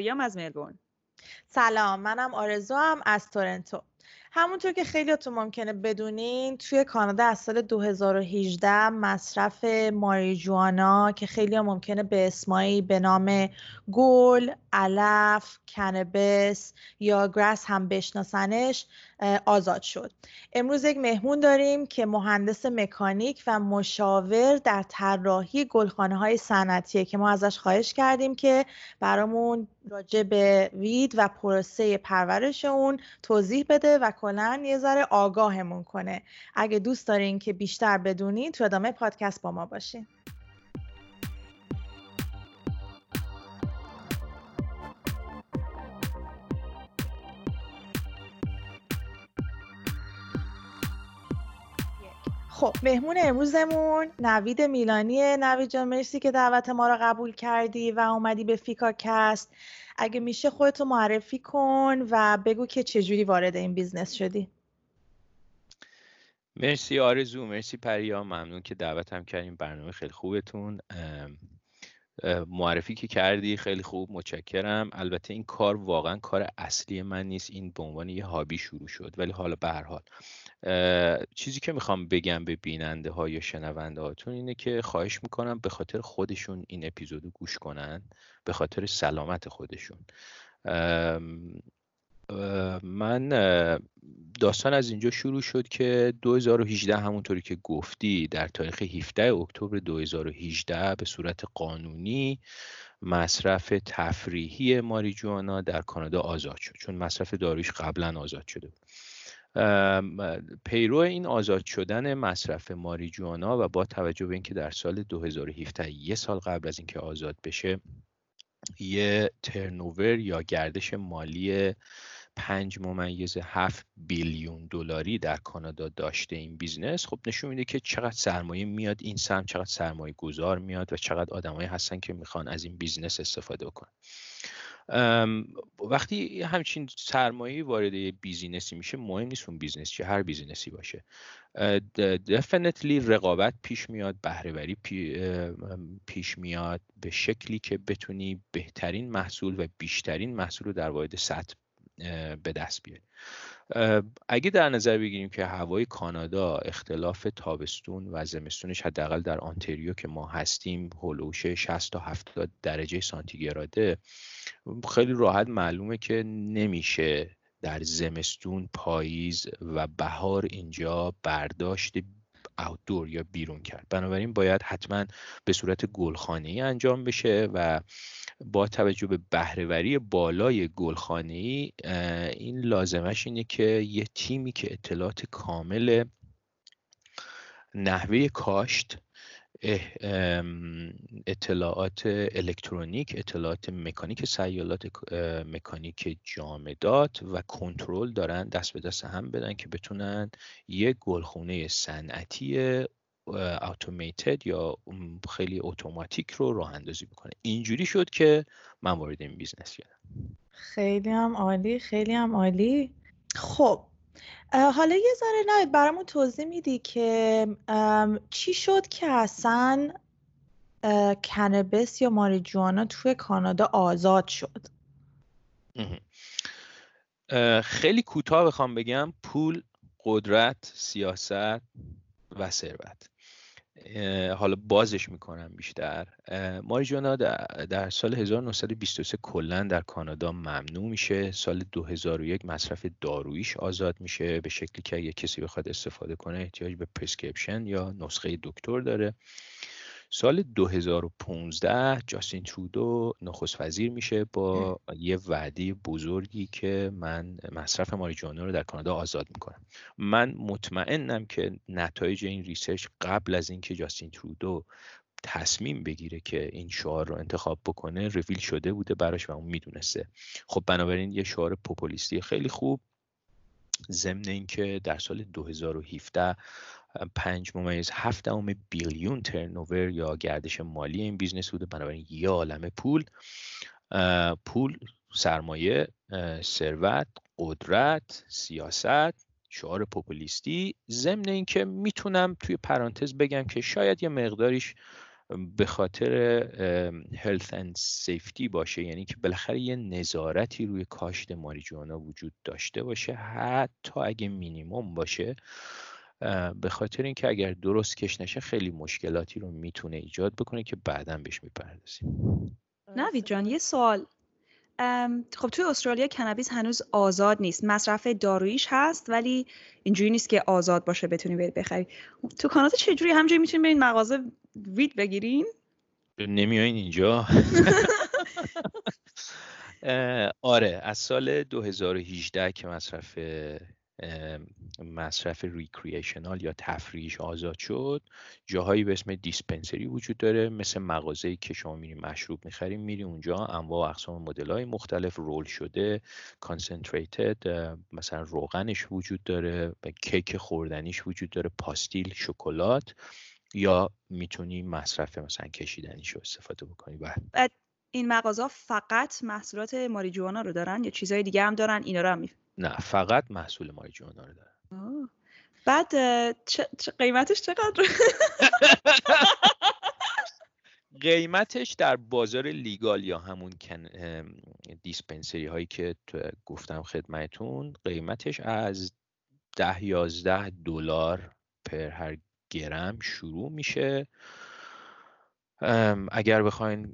پریام از ملبورن. سلام منم آرزو هم از تورنتو. همونطور که خیلیاتون ممکنه بدونین توی کانادا از سال 2018 مصرف ماریجوانا که خیلی ها ممکنه به اسمایی به نام گل، علف، کنبس یا گراس هم بشناسنش آزاد شد. امروز یک مهمون داریم که مهندس مکانیک و مشاور در طراحی گلخانه های صنعتیه که ما ازش خواهش کردیم که برامون راجع به وید و پروسه پرورش اون توضیح بده و کلا یه ذره آگاهمون کنه. اگه دوست دارین که بیشتر بدونین تو ادامه پادکست با ما باشین. خب مهمون امروزمون نوید میلانیه. نوید جان مرسی که دعوت ما رو قبول کردی و اومدی به فیکا کست. اگه میشه خودتو معرفی کن و بگو که چجوری وارد این business شدی. مرسی آرزو مرسی پریا. ممنون که دعوتم کردین. برنامه خیلی خوبتون. معرفی که کردی خیلی خوب متشکرم. البته این کار واقعا کار اصلی من نیست. این به عنوان یه hobby شروع شد ولی حالا به هر حال. چیزی که می‌خوام بگم به بیننده ها یا شنونده هاتون اینه که خواهش می‌کنم به خاطر خودشون این اپیزودو گوش کنن به خاطر سلامت خودشون. من داستان از اینجا شروع شد که 2018 همونطوری که گفتی در تاریخ 17 اکتبر 2018 به صورت قانونی مصرف تفریحی ماریجوانا در کانادا آزاد شد. چون مصرف دارویش قبلا آزاد شده بود. پیرو این آزاد شدن مصرف ماریجوانا و با توجه به اینکه در سال 2017 یه سال قبل از اینکه آزاد بشه یه turnover یا گردش مالی پنج ممیز هفت billion دلاری در کانادا داشته این business. خب نشون میده که چقدر سرمایه میاد این سمت چقدر سرمایه گذار میاد و چقدر آدمایی هستن که می‌خوان از این business استفاده کنن وقتی همچین سرمایه وارد business ی میشه مهم نیست اون business چه هر business ی باشه. definitely رقابت پیش میاد بهرهوری پیش میاد به شکلی که بتونی بهترین محصول و بیشترین محصول رو در واحد سطح به دست بیاری. اگه در نظر بگیریم که هوای کانادا اختلاف تابستون و زمستونش حداقل در آنتریو که ما هستیم هلوش 60 تا 70 درجه سانتیگراده خیلی راحت معلومه که نمیشه در زمستون پاییز و بهار اینجا برداشت آوتدور یا بیرون کرد. بنابراین باید حتما به صورت گلخانه ای انجام بشه و با توجه به بهرهوری بالای گلخانه ای این لازمش اینه که یه تیمی که اطلاعات کامل نحوه کاشت اطلاعات الکترونیک اطلاعات مکانیک سیالات مکانیک جامدات و کنترل دارن دست به دست هم بدن که بتونن یک گلخونه صنعتی automated یا خیلی اتوماتیک رو راه اندازی بکنه. اینجوری شد که من وارد این business شدم. خیلی هم عالی خیلی هم عالی. خب حالا یه ذره نوید برامون توضیح میدی که چی شد که اصلا کنبس یا ماریجوانا توی کانادا آزاد شد؟ خیلی کوتاه بخوام بگم پول قدرت سیاست و ثروت. حالا بازش می‌کنم بیشتر. ماریجوانا در سال 1923 کلا در کانادا ممنوع میشه. سال 2001 مصرف دارویش آزاد میشه. به شکلی که اگه کسی بخواد استفاده کنه احتیاج به prescription یا نسخه دکتر داره. سال 2015 جاستین ترودو نخست وزیر میشه با یه وعده بزرگی که من مصرف ماریجوانا رو در کانادا آزاد می‌کنم. من مطمئنم که نتایج این research قبل از اینکه جاستین ترودو تصمیم بگیره که این شعار رو انتخاب بکنه رویل شده بوده براش و اون می‌دونسته. خب بنابراین یه شعار پوپولیستی خیلی خوب. ضمن اینکه در سال 2017 پنج ممیز هفت billion turnover یا گردش مالی این business بوده. بنابراین یه عالم پول. پول سرمایه ثروت قدرت سیاست شعار پوپولیستی. ضمن اینکه می‌تونم توی پرانتز بگم که شاید یه مقداریش به خاطر هلت اند سیفتی باشه. یعنی که بالاخره یه نظارتی روی کاشت ماریجوانا وجود داشته باشه. حتی اگه مینیموم باشه. به خاطر اینکه اگر درست کش نشه خیلی مشکلاتی رو می‌تونه ایجاد بکنه که بعدا بهش می‌پردازیم. نوید جان یه سوال. خب توی استرالیا کنابیس هنوز آزاد نیست. مصرف دارویش هست ولی اینجوری نیست که آزاد باشه بتونی برید بخری. تو کانادا چجوری؟ همجوری می‌تونید برید مغازه وید بگیرین؟ نمیاین اینجا. آره از سال 2018 که مصرف مصرف ریکریشنال یا تفریش آزاد شد. جاهایی به اسم دیسپنسری وجود داره مثل مغازه‌ای که شما میریم مشروب می‌خریم میری اونجا انواع و اقسام مدل های مختلف رول شده کانسنتریتد مثلا روغنش وجود داره کیک خوردنیش وجود داره پاستیل شکلات یا می‌تونی مصرف مثلا کشیدنیش رو استفاده بکنی. بعد این مغازه قفقط محصولات ماریجوانا رو دارن؟ یا چیزهای دیگه هم دارن؟ اینا رو هم نه فقط محصول ماریجوانا رو دارن بعد قیمتش چقدر؟ قیمتش در بازار لیگال یا همون دیسپنسری هایی که گفتم خدمتون قیمتش از ده یازده دلار پر هر گرم شروع میشه. اگر بخواین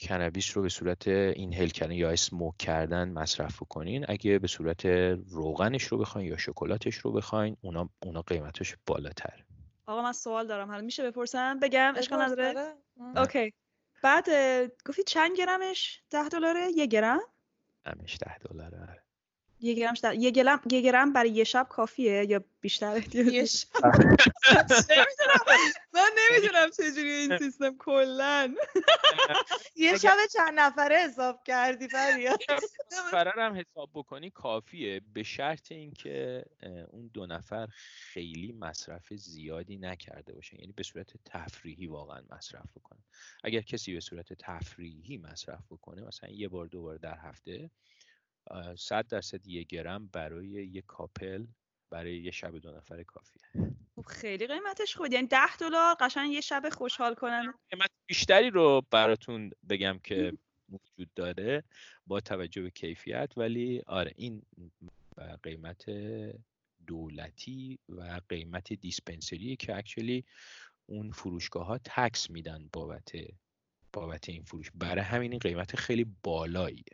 کنابیس رو به صورت اینهل کردن یا اسموک کردن مصرف کنین اگه به صورت روغنش رو بخواین یا شکلاتش رو بخواین اونا, اونا قیمتش بالاتر آقا من سوال دارم. حالا میشه بپرسم؟ بگم؟ اشکال نداره؟ اوکی. بعد گفتی چند گرمش؟ ده دلاره؟ یه گرم؟ همش ده دلاره. آره. یه گرم یه گرم یه گرم برای یه شب کافیه یا بیشتر؟ یه شب. من نمی‌دونم چجوری این سیستم کلا. یه شب چند نفره حساب کردی فریاد فرار هم حساب بکنی کافیه. به شرط اینکه اون دو نفر خیلی مصرف زیادی نکرده باشن. یعنی به صورت تفریحی واقعا مصرف بکنه اگر کسی به صورت تفریحی مصرف بکنه مثلا یه بار دو بار در هفته صد درصد یک گرم برای یه کاپل برای یه شب دو نفر کافیه. خب خیلی قیمتش خوبه. یعنی ده دلار قشنگ یه شب خوشحال کنن قیمت بیشتری رو براتون بگم که وجود داره با توجه به کیفیت ولی آره این قیمت دولتی و قیمت دیسپنسری که اکچولی اون فروشگاه ها تکس میدن بابت بابت این فروش. برای همین این قیمت خیلی بالاییه.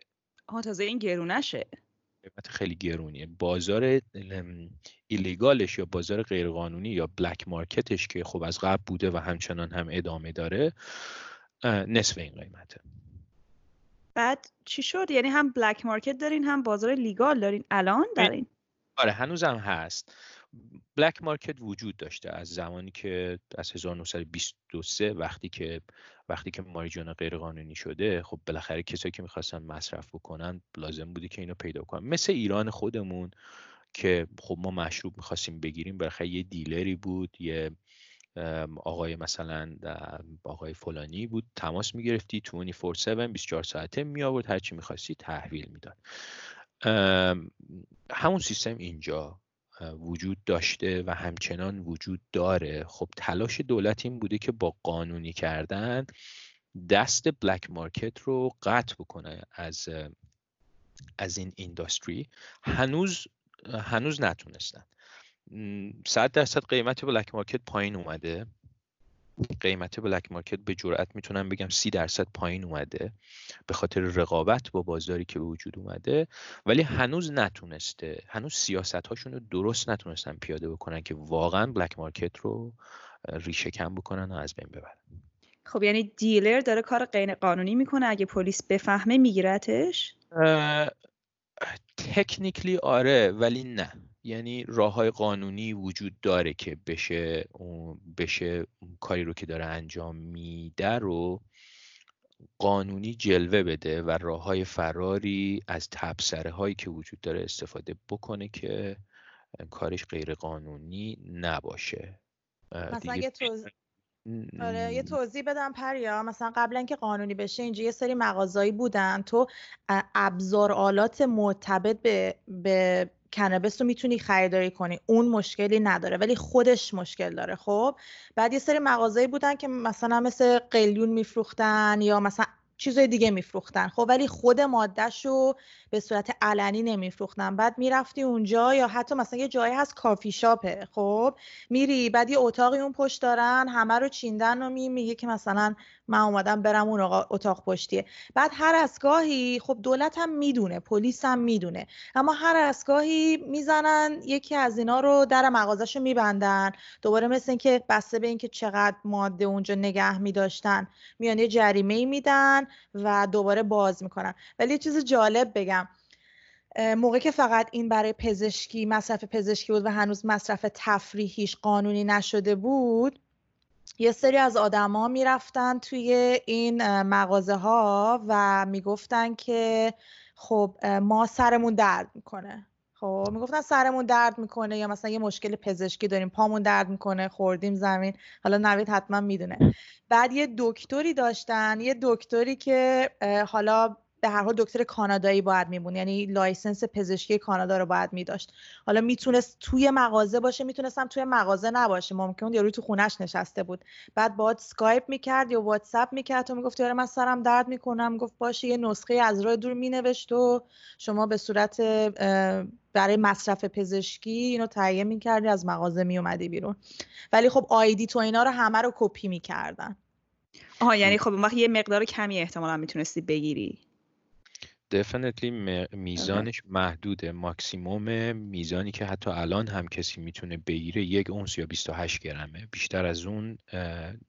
آها تازه این گرونشه قیمت خیلی گرونیه. بازار ایلیگالش یا بازار غیرقانونی یا بلک مارکتش که خب از قبل بوده و همچنان هم ادامه داره نصف این قیمته. بعد چی شد؟ یعنی هم بلک مارکت دارین هم بازار لیگال دارین. الان دارین. آره هنوزم هست. بلک مارکت وجود داشته از زمانی که از 1923 وقتی که وقتی که ماریجوانا غیر قانونی شده خب بالاخره کسایی که می‌خواستن مصرف بکنن لازم بودی که اینو پیدا کنن. مثل ایران خودمون که خب ما مشروب می‌خواستیم بگیریم بالاخره یه دیلری بود یه آقای مثلا آقای فلانی بود تماس می‌گرفتی 24/7 24 ساعته می آورد هرچی می‌خواستی تحویل می‌داد. همون سیستم اینجا. وجود داشته و همچنان وجود داره. خب تلاش دولت این بوده که با قانونی کردن دست بلک مارکت رو قطع بکنه از از این اینداستری. هنوز هنوز نتونستن. صد درصد قیمت black market پایین اومده. قیمت black market به جرئت می‌تونم بگم سی درصد پایین اومده. به خاطر رقابت با بازاری که به وجود اومده. ولی هنوز نتونسته. هنوز سیاست هاشون رو درست نتونستن پیاده بکنن که واقعا black market رو ریشه کن بکنن و از بین ببرن. خب یعنی dealer داره کار غیر قانونی می‌کنه. اگه پلیس بفهمه میگیرتش؟ تکنیکلی آره ولی نه. یعنی راه های قانونی وجود داره که بشه بشه کاری رو که داره انجام میده رو قانونی جلوه بده و راه های فراری از تبصره هایی که وجود داره استفاده بکنه که کارش غیر قانونی نباشه مثلا یه آره یه توضیح بدم پریا. مثلا قبل اینکه قانونی بشه اینجا یه سری مغازایی بودن. تو ابزار آلات مرتبط به, به کنابس رو می‌تونی خریداری کنی. اون مشکلی نداره ولی خودش مشکل داره. خب بعد یه سری مغازه‌ای بودن که مثلا مثل قلیون میفروختن یا مثلا چیزای دیگه میفروختن. خب ولی خود مادهش رو به صورت علنی نمیفروختن. بعد می‌رفتی اونجا یا حتی مثلا یه جایی هست کافی شاپه. خب میری بعد یه اتاقی اون پشت دارن همه رو چیندن و می میگه که مثلا من اومدم برم اون اتاق پشتیه. بعد هر از گاهی خب دولت هم می‌دونه پلیس هم می‌دونه. اما هر از گاهی می‌زنن یکی از اینا رو در مغازش رو میبندن. دوباره مثل اینکه بسته به اینکه چقدر ماده اونجا نگه میداشتن. میان یه جریمه میدن. و دوباره باز می‌کنن. ولی یه چیز جالب بگم. موقع که فقط این برای پزشکی مصرف پزشکی بود و هنوز مصرف تفریحیش قانونی نشده بود یه سری از آدما می‌رفتن توی این مغازه ها و می‌گفتن که خب ما سرمون درد می‌کنه. خب می‌گفتن سرمون درد می‌کنه یا مثلا یه مشکل پزشکی داریم پامون درد می‌کنه خوردیم زمین. حالا نوید حتما می‌دونه. بعد یه دکتری داشتن یه دکتری که حالا به هر حال دکتر کانادایی باید میمون یعنی license پزشکی کانادا رو باید میداشت. حالا می‌تونست توی مغازه باشه می‌تونستم توی مغازه نباشه. ممکن یارو تو خونش نشسته بود. بعد باید سکایپ می‌کرد یا واتساپ می‌کرد و می‌گفت یارو من سرم درد می‌کنه گفت باشه یه نسخه از راه دور مینوشت و شما به صورت برای مصرف پزشکی اینو تهیه می‌کردی از مغازه میومدی بیرون. ولی خب آیدی تو اینا رو همه رو کپی می‌کردن. آها یعنی خب اون وقت یه مقدار کمی احتمالا می‌تونستی بگیری. Definitely میزانش محدوده. ماکسیموم میزانی که حتی الان هم کسی می‌تونه بگیره یک اونس یا 28 گرمه. بیشتر از اون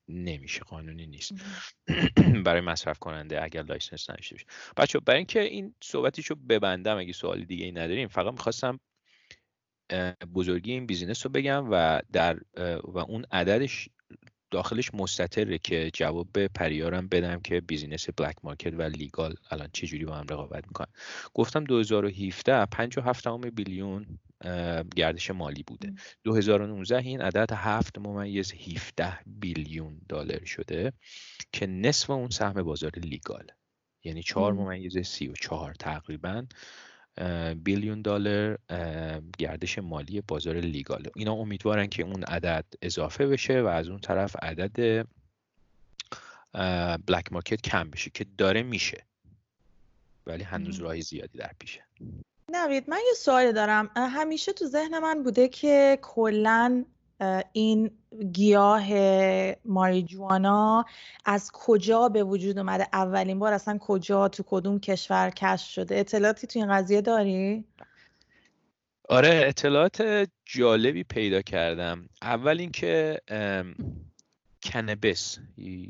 نمیشه. قانونی نیست. برای مصرف کننده اگر license نداشته باشه بچه برای اینکه این صحبتیشو ببندم اگه سوال دیگه ای نداریم فقط می‌خواستم بزرگی این business رو بگم و در و اون عددش داخلش مستتره که جواب به پریارم بدم که business black market و legal الان چجوری با هم رقابت می‌کنن. گفتم 2017 57 billion گردش مالی بوده. 2019 این عدد 7 ممیز 17 بیلیون دلار شده که نصف اون سهم بازار لیگال. یعنی 4 ممیز 34 تقریبا. بیلیون دلار گردش مالی بازار لیگاله اینا امیدوارن که اون عدد اضافه بشه و از اون طرف عدد بلک مارکت کم بشه که داره میشه ولی هنوز راهی زیادی در پیشه. نوید من یه سوالی دارم. همیشه تو ذهن من بوده که کلا این گیاه ماریجوانا از کجا به وجود اومده؟ اولین بار اصلا کجا تو کدوم کشور کشف شده؟ اطلاعاتی تو این قضیه داری؟ آره اطلاعات جالبی پیدا کردم. اول اینکه کنبس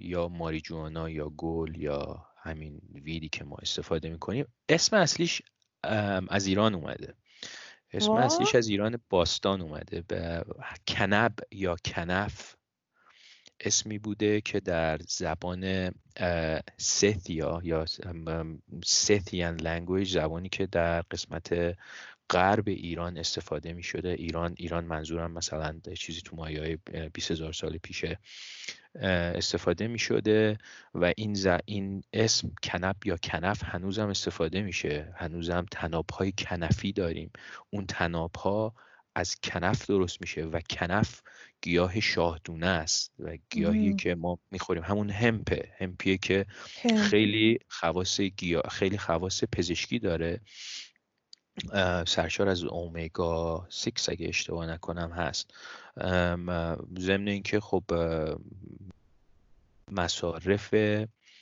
یا ماریجوانا یا گل یا همین ویدی که ما استفاده می‌کنیم اسم اصلیش از ایران اومده. اسم اصلیش از ایران باستان اومده. به کنب یا کنف اسمی بوده که در زبان ستیا یا ستیان لنگویج زبانی که در قسمت غرب ایران استفاده می شده ایران ایران منظورم مثلا چیزی تو مایه های 20 هزار سال پیشه استفاده می شده و این, این اسم کنب یا کنف هنوزم استفاده میشه. هنوزم تناب های کنفی داریم. اون تناب ها از کنف درست میشه و کنف گیاه شاهدونه است و گیاهی که ما می‌خوریم. همون همپه. همپیه که خیلی خواص گیاه خیلی خواص پزشکی داره. سرشار از اومگا 6 اگه اشتباه نکنم هست. ضمن اینکه خب مصارف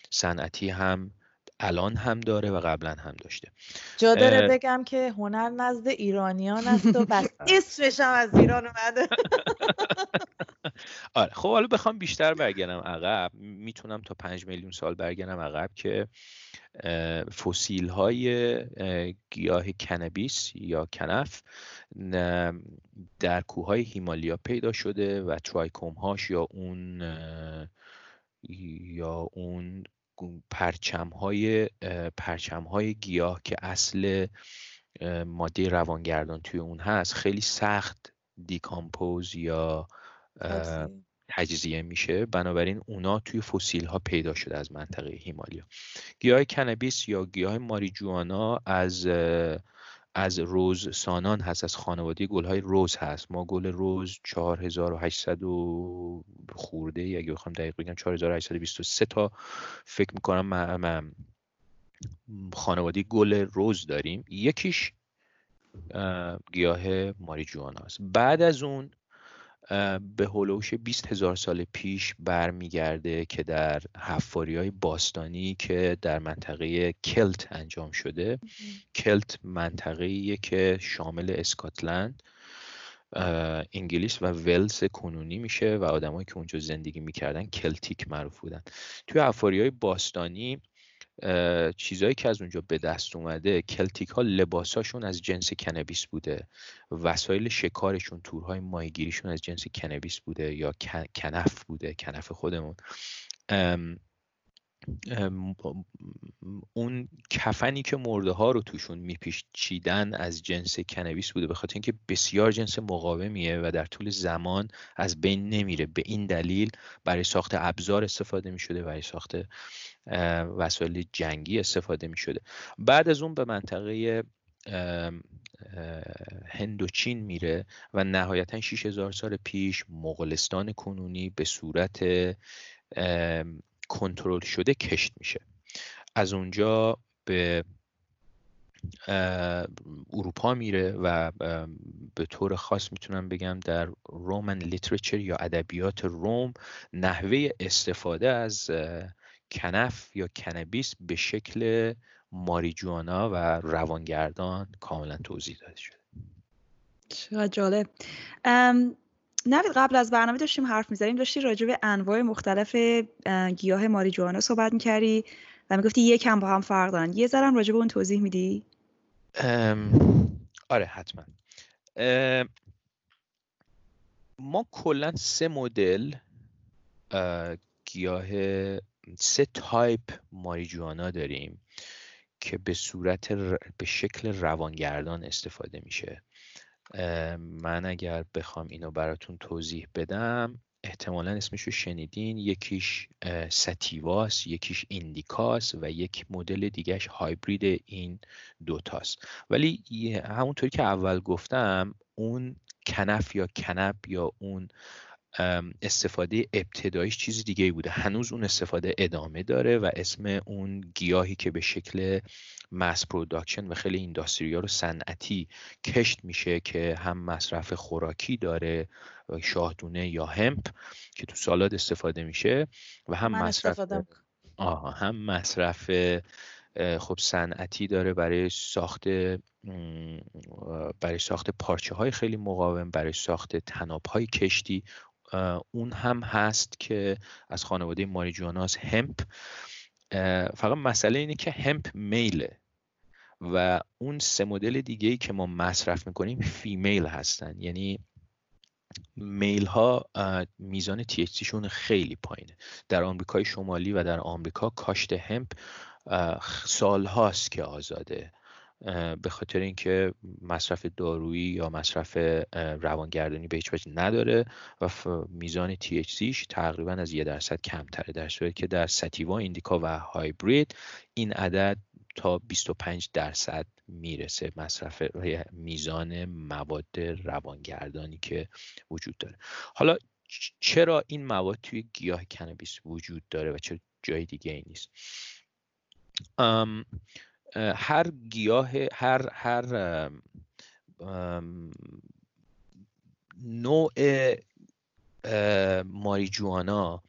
صنعتی هم الان هم داره و قبلا هم داشته. جا داره بگم که هنر نزد ایرانیان است و بس. اسمش هم از ایران اومده. آره خب حالا بخوام بیشتر برگردم عقب. می‌تونم تا پنج میلیون سال برگردم عقب که فسیل های گیاه کنبیس یا کنف در کوههای هیمالیا پیدا شده و ترایکوم هاش یا اون یا اون پرچم های پرچم های گیاه که اصل ماده روانگردان توی اون هست خیلی سخت دیکامپوز یا تجزیه میشه. بنابراین اونا توی فسیل ها پیدا شده از منطقه هیمالیا. گیاه کنبیس یا گیاه ماریجوانا از از روز سانان هست از خانواده گل های روز هست. ما گل روز 4800 خورده ای اگه بخوام دقیق بگم 4823 تا فکر می‌کنم خانواده گل روز داریم. یکیش گیاه ماریجوانا است. بعد از اون به هلوش 20 هزار سال پیش برمیگرده که در حفاری های باستانی که در منطقه کلت انجام شده. کلت منطقه که شامل اسکاتلند انگلیس و ولز کنونی میشه و آدمایی که اونجا زندگی می‌کردن کلتیک معروف بودن. توی حفاری های باستانی چیزهایی که از اونجا به دست اومده کلتیک ها لباساشون از جنس کنبیس بوده. وسایل شکارشون تورهای ماهیگیریشون از جنس کنبیس بوده یا کنف بوده کنف خودمون. اون کفنی که مرده ها رو توشون میپیچیدن از جنس کنویس بوده. به خاطر اینکه بسیار جنس مقاومیه و در طول زمان از بین نمیره. به این دلیل برای ساخت ابزار استفاده می‌شده برای ساخت وسایل جنگی استفاده می‌شده. بعد از اون به منطقه هندوچین میره و نهایتا 6000 سال پیش مغولستان کنونی به صورت کنترل شده کشت میشه. از اونجا به اروپا میره و به طور خاص می‌تونم بگم در رومن لیترچر یا ادبیات روم نحوه استفاده از کنف یا کنبیس به شکل ماریجوانا و روانگردان کاملا توضیح داده شده. چقدر جالب. نوید قبل از برنامه داشتیم حرف می‌زنیم داشتی راجع به انواع مختلف گیاه ماریجوانا صحبت می‌کردی و می‌گفتی یکم با هم فرق دارن. یه ذرم راجع به اون توضیح میدی؟ آره حتما. ما کلا سه مدل گیاه سه تایپ ماریجوانا داریم که به صورت به شکل روانگردان استفاده میشه. من اگر بخوام اینو براتون توضیح بدم احتمالا اسمش رو شنیدین. یکیش ستیواس یکیش ایندیکاس و یک مدل دیگهش هایبرید این دوتاست. ولی همونطوری که اول گفتم اون کنف یا کنب یا اون استفاده ابتداییش چیز دیگه بوده. هنوز اون استفاده ادامه داره و اسم اون گیاهی که به شکل mass production و خیلی industrial و صنعتی کشت میشه که هم مصرف خوراکی داره شاهدونه یا hemp که تو سالاد استفاده میشه و هم مصرف آها هم مصرف خب صنعتی داره برای ساخت برای ساخت پارچه های خیلی مقاوم برای ساخت طناب های کشتی. اون هم هست که از خانواده ماریجواناس hemp فقط مسئله اینه که همپ میله و اون سه مدل دیگه ای که ما مصرف می‌کنیم فیمیل هستن. یعنی میل ها میزان THC شون خیلی پایینه. در آمریکای شمالی و در آمریکا کاشت همپ سال هاست که آزاده. به خاطر اینکه مصرف دارویی یا مصرف روانگردانی به هیچ وجه نداره و میزان THCش تقریبا از یه درصد کمتره. در صورتی که در ستیوا ایندیکا و هایبرید این عدد تا 25 درصد می‌رسه مصرف میزان مواد روانگردانی که وجود داره. حالا چرا این مواد توی گیاه کنبیس وجود داره و چرا جای دیگه ای نیست هر گیاه هر هر نوع ماریجوانا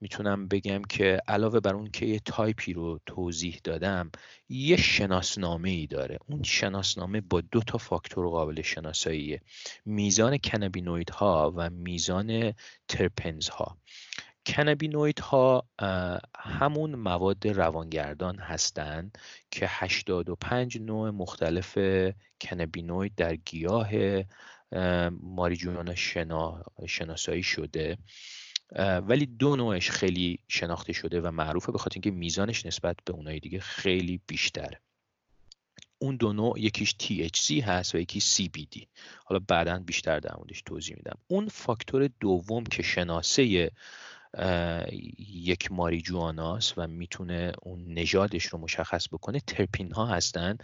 می‌تونم بگم که علاوه بر اون که یه تایپی رو توضیح دادم یه شناسنامه ای داره. اون شناسنامه با دو تا فاکتور قابل شناساییه. میزان cannabinoid ها و میزان terpenes ها cannabinoid ها همون مواد روانگردان هستند که 85 نوع مختلف cannabinoid در گیاه ماریجوانا شنا، شناسایی شده. ولی دو نوعش خیلی شناخته شده و معروفه به خاطر اینکه میزانش نسبت به اونای دیگه خیلی بیشتره اون دو نوع یکیش THC هست و یکی CBD حالا بعدا بیشتر در موردش توضیح میدم. اون فاکتور دوم که شناسه یک ماریجواناست و می‌تونه اون نژادش رو مشخص بکنه. ترپین ها هستن.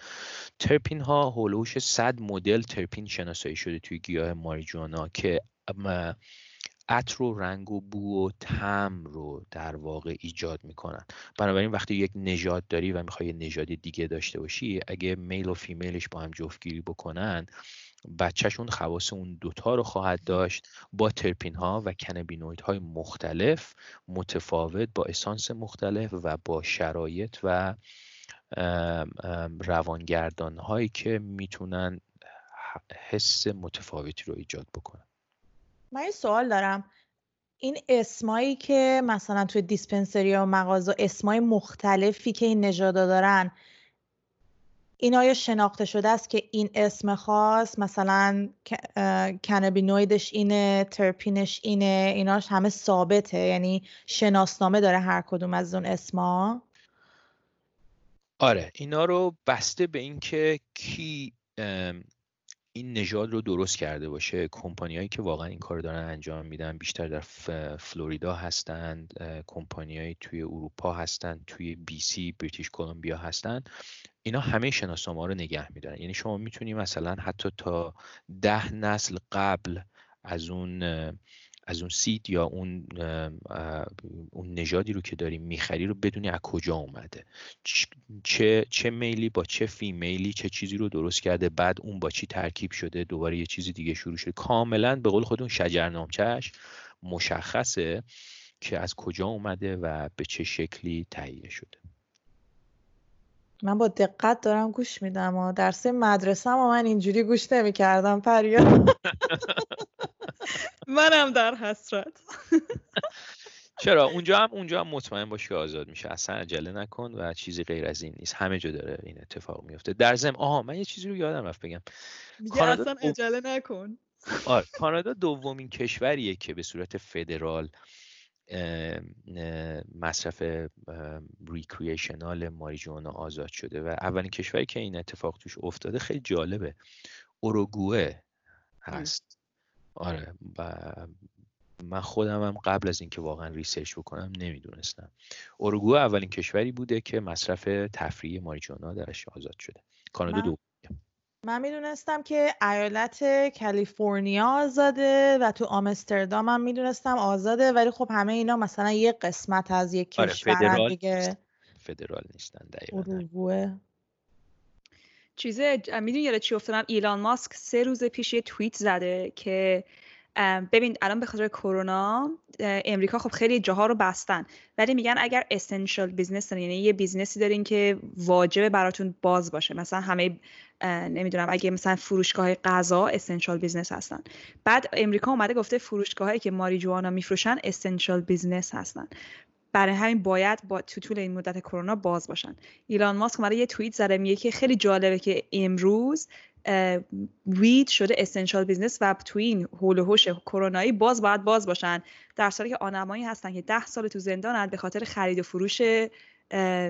ترپین ها هولوش 100 مدل ترپین شناسایی شده توی گیاه ماریجوانا که عطر و رنگ و بو و تم رو در واقع ایجاد می‌کنن. بنابراین وقتی یک نژاد داری و می‌خوای نژاد دیگه داشته باشی اگه میل و فیمیلش با هم جفتگیری بکنن بچهشون خواص اون دوتا رو خواهد داشت با ترپین ها و کنبینوید های مختلف متفاوت با اسانس مختلف و با شرایط و روانگردان هایی که می‌تونن حس متفاوتی رو ایجاد بکنن. من یه سوال دارم. این اسمایی که مثلا توی دیسپنسری و مغازه اسمای مختلفی که این نژادا دارن این آیا شناخته شده است که این اسم خاص مثلا کنبینویدش اینه ترپینش اینه ایناش همه ثابته؟ یعنی شناسنامه داره هر کدوم از اون اسما؟ آره اینا رو بسته به اینکه کی این نژاد رو درست کرده باشه. کمپانیایی که واقعا این کار دارن انجام میدن بیشتر در فلوریدا هستند کمپانیایی توی اروپا هستند توی بی سی بریتیش کلمبیا هستند اینا همه شناسنامه رو نگه میدارن. یعنی شما می‌تونی مثلا حتی تا ده نسل قبل از اون از اون سید یا اون اون نژادی رو که داری می‌خری رو بدونی از کجا اومده. چه چه میلی با چه فیمیلی چه چیزی رو درست کرده بعد اون با چی ترکیب شده دوباره یه چیزی دیگه شروع شده. کاملا به قول خودمون شجرنامچش مشخصه که از کجا اومده و به چه شکلی تهیه شده. من با دقت دارم گوش میدم و درس مدرسه و من اینجوری گوش نمی کردم منم در حسرت. چرا؟ اونجا هم اونجا هم مطمئن باش که آزاد میشه. اصلا عجله نکن و چیزی غیر از این نیست. همه جا داره این اتفاق میفته. در ضمن آها من یه چیزی رو یادم رفت بگم. میگه اصلا عجله نکن. آره کانادا دومین کشوریه که به صورت فدرال مصرف ریکریشنال ماریجوانا آزاد شده و اولین کشوری که این اتفاق توش افتاده خیلی جالبه. اوروگوه هست. آره و من خودم هم قبل از اینکه واقعا ریسرچ بکنم نمی‌دونستم. اوروگوه اولین کشوری بوده که مصرف تفریحی ماریجوانا درش آزاد شده. کانادا دو من می‌دونستم که ایالت کالیفرنیا آزاده و تو آمستردام هم می‌دونستم آزاده ولی خب همه اینا مثلا یه قسمت از یک آره کشور دیگه. فدرال نیستن دقیقا. چیزه می‌دونی یاد چی افتادم؟ ایلان ماسک سه روز پیش یه توییت زده که ببین الان به خاطر کرونا امریکا خب خیلی جاها رو بستن ولی میگن اگر essential business یعنی یه business ی دارین که واجبه براتون باز باشه. مثلا همه نمی‌دونم اگه مثلا فروشگاه غذا essential business هستن. بعد امریکا اومده گفته فروشگاهایی که ماریجوانا میفروشن essential business هستن. برای همین باید با تو طول این مدت کرونا باز باشن. ایلان ماسک اومده یه توییت زده میگه که خیلی جالبه که امروز weed شده essential business و تو این هول و هوش کرونایی باز باید باز باشن. در صورتی که آدمایی هستن که ده سال تو زندانن به خاطر خرید و فروش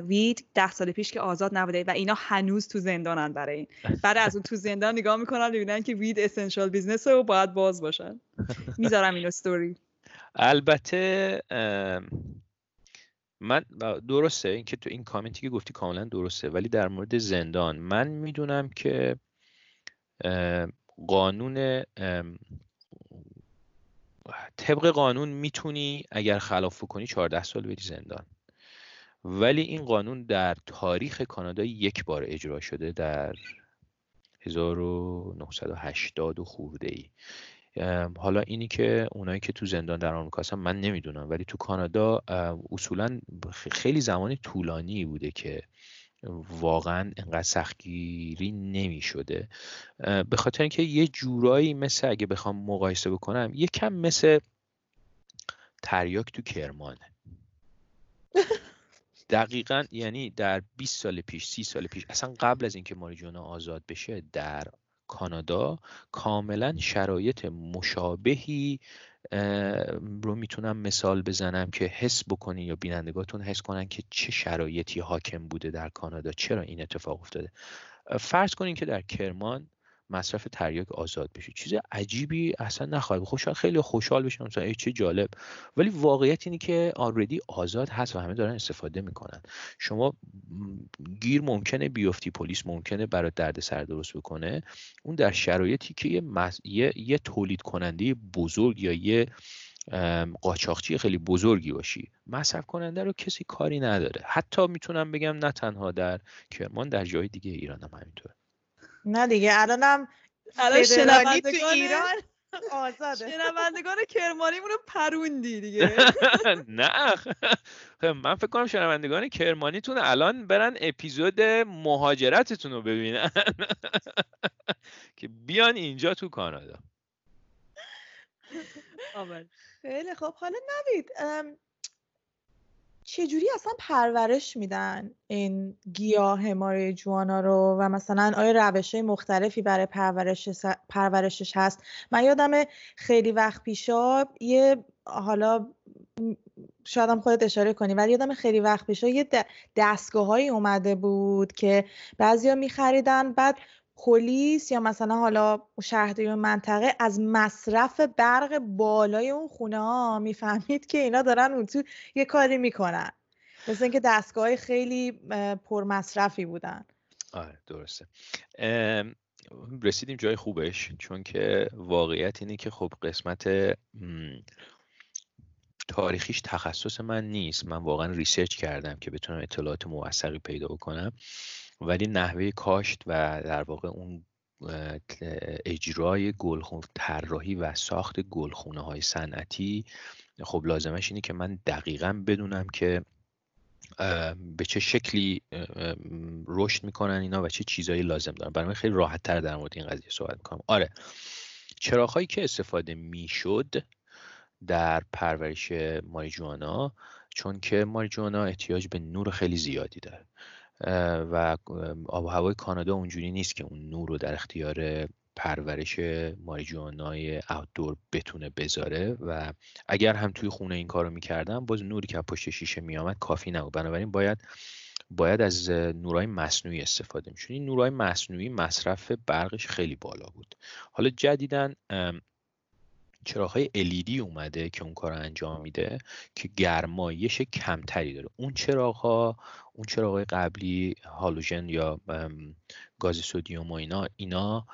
weed ده سال پیش که آزاد نبوده و اینا هنوز تو زندانن برای این. بعد از اون تو زندان نگاه می‌کنن ببینن که weed essential business رو باید باز باشن. می‌ذارم این استوری البته من درسته اینکه تو این کامنتی که گفتی کاملا درسته ولی در مورد زندان من می‌دونم که قانون طبق قانون می‌تونی اگر خلاف کنی 14 سال بری زندان. ولی این قانون در تاریخ کانادا یک بار اجرا شده در 1980 و خورده ای حالا اینی که اونایی که تو زندان در آمریکا هستن من نمی‌دونم ولی تو کانادا اصولا خیلی زمان طولانی بوده که واقعا انقدر سختگیری نمی شده به خاطر اینکه یه جورایی مثل اگه بخوام مقایسه بکنم یکم مثل تریاک تو کرمانه دقیقا یعنی در 20 سال پیش 30 سال پیش اصلا قبل از اینکه ماریجوانا آزاد بشه در کانادا کاملا شرایط مشابهی رو می‌تونم مثال بزنم که حس بکنین یا بینندگاتون حس کنن که چه شرایطی حاکم بوده در کانادا. چرا این اتفاق افتاده؟ فرض کنین که در کرمان مصرف تریاک آزاد بشه. چیز عجیبی اصلا نخواهد خوشحال خیلی خوشحال بشن مثلا ای چه جالب. ولی واقعیت اینه که آلردی آزاد هست و همه دارن استفاده می‌کنن. شما گیر ممکنه بیفتی پلیس ممکنه برای درد سر درست بکنه. اون در شرایطی که یه, یه... یه تولید کننده بزرگ یا یه قاچاقچی خیلی بزرگی باشی مصرف کننده رو کسی کاری نداره. حتی می‌تونم بگم نه تنها در کرمان در جای دیگه ایران هم همینطوره. نه دیگه الانم الان تو ایران آزاده. شنوندگان کرمانیمون رو پروندی دیگه. نه. خب، من فکر کنم شنوندگان کرمانیتون الان برن اپیزود مهاجرتتون رو ببینن. که بیان اینجا تو کانادا. خیلی خب حالا نوید چجوری اصلا پرورش میدن این گیاه ماره جوانا رو؟ و مثلا آیا روش مختلفی برای پرورش پرورشش هست؟ من یادم خیلی وقت پیشا یه حالا شاید هم خودت اشاره کنی ولی یادم خیلی وقت پیشا یه دستگاه اومده بود که بعضیا میخریدن بعد پلیس یا مثلا حالا شهرداری منطقه از مصرف برق بالای اون خونه ها می‌فهمید که اینا دارن اون تو یه کاری می‌کنن. مثل اینکه دستگاه خیلی پر مصرفی بودن. آره درسته. رسیدیم جای خوبش چون که واقعیت اینه که خب قسمت تاریخیش تخصص من نیست. من واقعا ریسرچ کردم که بتونم اطلاعات موثقی پیدا بکنم. ولی نحوه کاشت و در واقع اون اجرای گلخون طراحی و ساخت گلخونه های صنعتی خب لازمش اینه که من دقیقا بدونم که به چه شکلی رشد می‌کنن اینا و چه چیزهایی لازم دارن. برای من خیلی راحت تر در مورد این قضیه صحبت می‌کنم. آره. چراغ که استفاده می‌شد در پرورش ماریجوانا چون که ماریجوانا احتیاج به نور خیلی زیادی داره. و آب و هوای کانادا اونجوری نیست که اون نور رو در اختیار پرورش ماریجوانای اوتدور بتونه بذاره و اگر هم توی خونه این کارو می‌کردم باز نوری که پشت شیشه میآمد کافی نبود. بنابراین باید باید از نورای مصنوعی استفاده میشون این نورای مصنوعی مصرف برقش خیلی بالا بود. حالا جدیدن های LED اومده که اون کار انجام میده که گرمایش کمتری داره. اون ها اون های قبلی هالوژن یا گاز سودیوم و اینا اینا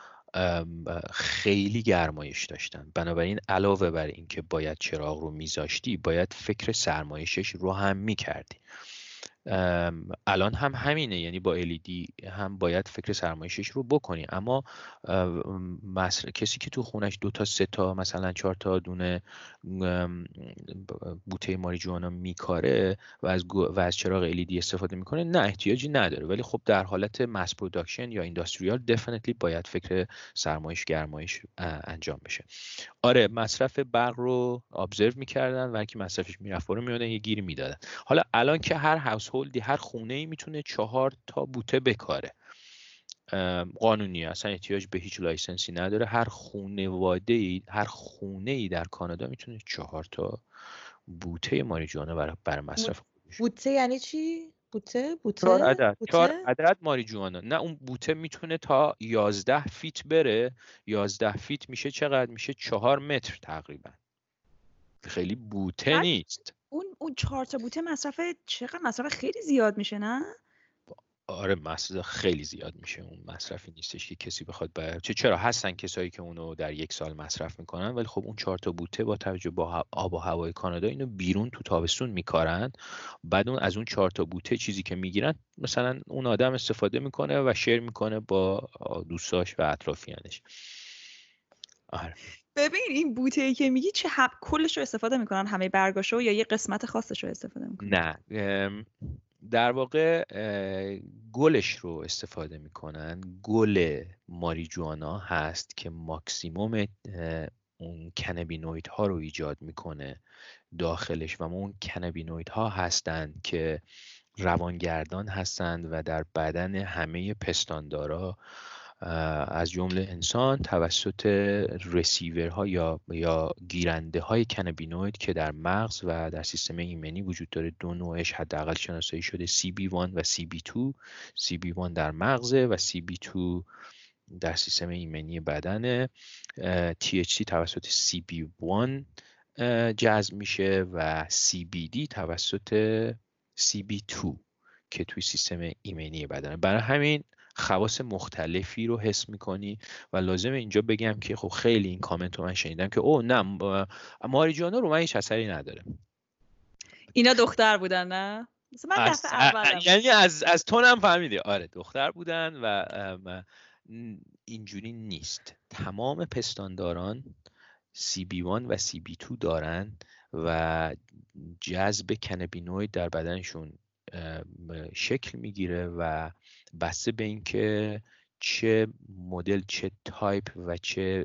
خیلی گرمایش داشتن. بنابراین علاوه بر اینکه باید چراغ رو میذاشتی باید فکر سرمایشش رو هم می‌کردی. الان هم همینه. یعنی با LED هم باید فکر سرمایشش رو بکنی. اما کسی که تو خونش دو تا سه تا مثلا چهار تا دونه بوته ماریجوانا میکاره و از, و از چراغ LED استفاده می‌کنه نه احتیاجی نداره. ولی خب در حالت mass production یا industrial definitely باید فکر سرمایش گرمایش انجام بشه. آره مصرف برق رو observe می‌کردن و که مصرفش می‌رفت رو میادن یه گیری می‌دادن. حالا الان که هر household ی هر خونه ای می‌تونه چهار تا بوته بکاره. قانونی اصلا احتیاج به هیچ license ی نداره. هر خونواده ای هر خونه ای در کانادا می‌تونه چهار تا بوته ماریجوانا برای بر مصرف بوته یعنی چی؟ بوته؟ بوته؟ چهار عدد. چهار عدد ماریجوانا. نه اون بوته می‌تونه تا یازده feet بره. یازده feet میشه چقدر؟ میشه چهار متر تقریبا. خیلی بوته نیست. اون اون چهار تا بوته مصرف چقدر؟ مصرف خیلی زیاد میشه نه؟ آره مصرف خیلی زیاد میشه. اون مصرفی نیستش که کسی بخواد بر... چه چرا هستن کسایی که اونو در یک سال مصرف می‌کنن ولی خب اون چهار تا بوته با توجه با آب و هوای کانادا اینو بیرون تو تابستون میکارن. بعد اون از اون چهار تا بوته چیزی که می‌گیرن مثلا اون آدم استفاده می‌کنه و شیر می‌کنه با دوستاش و اطرافیانش. آره. ببین این بوته ای که میگی چه حب کلش رو استفاده می‌کنن همه برگاشو یا یه قسمت خاصش رو استفاده می‌کنن؟ نه در واقع گلش رو استفاده می‌کنن. گل ماریجوانا هست که ماکسیموم اون کنبینوید ها رو ایجاد می‌کنه داخلش و اون کنبینوید ها هستند که روانگردان هستند و در بدن همه پستاندارا از جمله انسان توسط رسیورها یا یا گیرنده های کنبینوید که در مغز و در سیستم ایمنی وجود داره دو نوعش حداقل شناسایی شده CB1 و CB2 CB1 در مغز و CB2 در سیستم ایمنی بدن THC توسط CB1 جذب میشه و CBD توسط CB2 که توی سیستم ایمنی بدنه. برای همین خواص مختلفی رو حس می‌کنی و لازم اینجا بگم که خب خیلی این کامنت رو من شنیدم که او نه ماریجوانا رو من هیچ اثری نداره. اینا دختر بودن نه؟ من از یعنی از از تونم فهمیدی. آره دختر بودن و اینجوری نیست. تمام پستانداران CB1 و CB2 دارن و جذب کنبینوید در بدنشون شکل می‌گیره و بسته به اینکه چه مدل چه تایپ و چه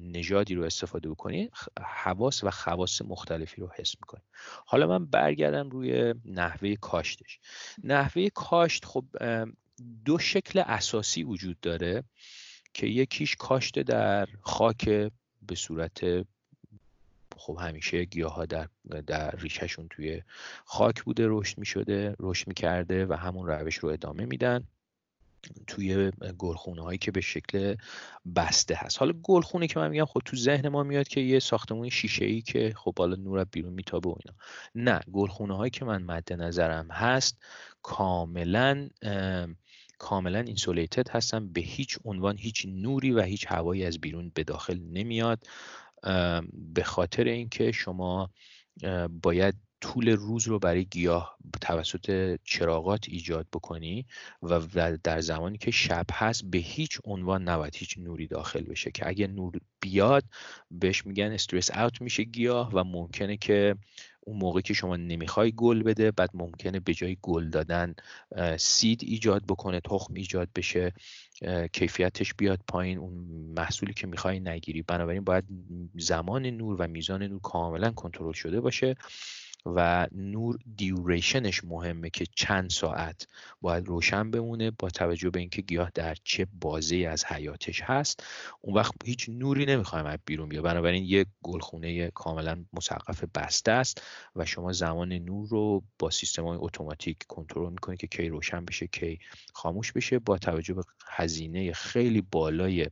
نژادی رو استفاده بکنی حواس و خواص مختلفی رو حس می‌کنی. حالا من برگردم روی نحوه کاشتش. نحوه کاشت خب دو شکل اساسی وجود داره که یکیش کاشت در خاک به صورت خب همیشه گیاه ها در, در ریشهشون توی خاک بوده رشد می شده رشد می کرده و همون روش رو ادامه میدن. توی گلخونه هایی که به شکل بسته هست. حالا گلخونه که من میگم خب تو ذهن ما میاد که یه ساختمون شیشه ای که خب حالا نور بیرون میتابه و اینا. نه گلخونه هایی که من مد نظرم هست کاملا کاملا اینسولیتد هستن. به هیچ عنوان هیچ نوری و هیچ هوایی از بیرون به داخل نمیاد. به خاطر اینکه شما باید طول روز رو برای گیاه توسط چراغات ایجاد بکنی و در زمانی که شب هست به هیچ عنوان نباید هیچ نوری داخل بشه که اگه نور بیاد بهش میگن استرس اوت میشه گیاه و ممکنه که اون موقع که شما نمی‌خوای گل بده بعد ممکنه به جای گل دادن سید ایجاد بکنه تخم ایجاد بشه کیفیتش بیاد پایین اون محصولی که می‌خوای نگیری. بنابراین باید زمان نور و میزان نور کاملا کنترل شده باشه. و نور دیوریشنش مهمه که چند ساعت باید روشن بمونه با توجه به اینکه گیاه در چه بازه از حیاتش هست. اون وقت هیچ نوری نمی‌خوایم از بیرون بیاد. بنابراین یک گلخونه کاملا مسقف بسته است و شما زمان نور رو با سیستم های اتوماتیک کنترل می‌کنید که کی روشن بشه کی خاموش بشه با توجه به هزینه خیلی بالای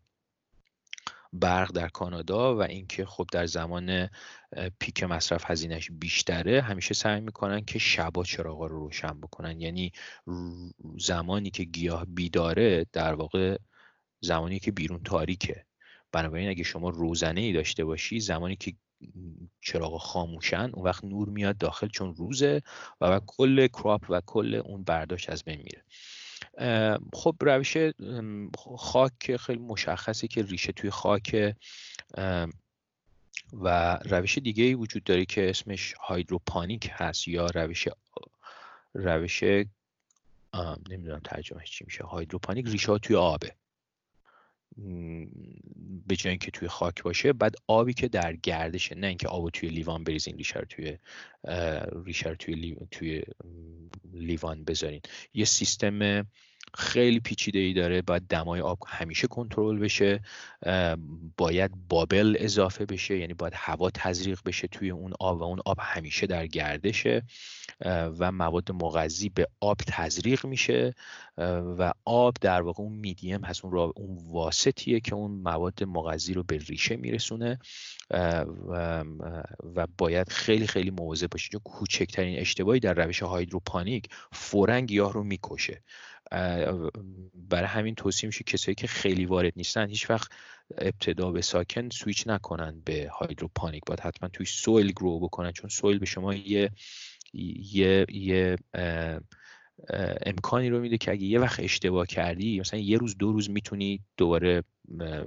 برق در کانادا و اینکه خب در زمان پیک مصرف هزینهش بیشتره همیشه سعی می‌کنن که شبا چراغا رو روشن بکنن. یعنی زمانی که گیاه بیداره در واقع زمانی که بیرون تاریکه. بنابراین اگه شما روزنه ای داشته باشی زمانی که چراغ خاموشن اون وقت نور میاد داخل چون روزه و, و کل کراپ و کل اون برداشت از بین میره. خب روش خاک خیلی مشخصه که ریشه توی خاک و روش دیگه ای وجود داره که اسمش هایدروپانیک هست یا روش روش نمی‌دونم ترجمهش چی میشه هایدروپانیک ریشه ها توی آبه. به جای اینکه توی خاک باشه بعد آبی که در گردشه نه اینکه آبو توی لیوان بریزین ریشه رو توی ریشه توی لیوان بذارین. یه سیستم خیلی پیچیده ای داره. باید دمای آب همیشه کنترل بشه. باید بابل اضافه بشه. یعنی باید هوا تزریق بشه توی اون آب و اون آب همیشه در گردشه. و مواد مغذی به آب تزریق میشه. و آب در واقع اون میدیم هست اون, اون واسطیه که اون مواد مغذی رو به ریشه میرسونه. و, باید خیلی خیلی مواظب باشید چون کوچکترین اشتباهی در روش هایدروپانیک فورا گیاه رو می‌کشه. برای همین توصیه میشه کسایی که خیلی وارد نیستن هیچ وقت ابتدا به ساکن سویچ نکنن به هایدروپانیک. باید حتما توی سویل گرو بکنن چون سویل به شما یه یه یه امکانی رو میده که اگه یه وقت اشتباه کردی مثلا یه روز دو روز می‌تونی دوباره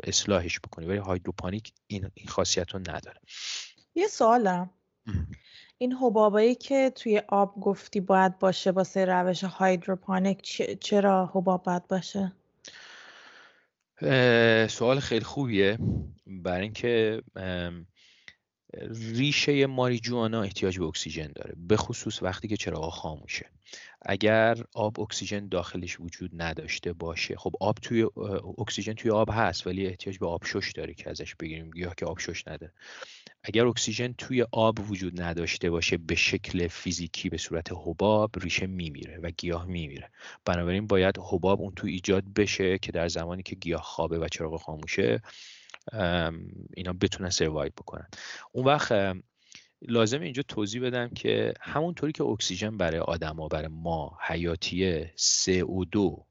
اصلاحش بکنی ولی هایدروپانیک این, این خاصیت رو نداره. یه سوالم. این حبابایی که توی آب گفتی باید باشه واسه روش هایدروپانیک چرا حباب باید باشه؟ سوال خیلی خوبیه. برای اینکه ریشه ماریجوانا احتیاج به اکسیژن داره به خصوص وقتی که چراغ خاموشه. اگر آب اکسیژن داخلش وجود نداشته باشه خب آب توی اکسیژن توی آب هست ولی احتیاج به آبشش داره که ازش بگیریم گیاه که آبشش نداره اگر اکسیژن توی آب وجود نداشته باشه به شکل فیزیکی به صورت حباب ریشه میمیره و گیاه میمیره. بنابراین باید حباب اون تو ایجاد بشه که در زمانی که گیاه خوابه و چراغ خاموشه اینا بتونن سروایو بکنن. اون وقت لازم اینجا توضیح بدم که همونطوری که اکسیژن برای آدما برای ما حیاتیه CO2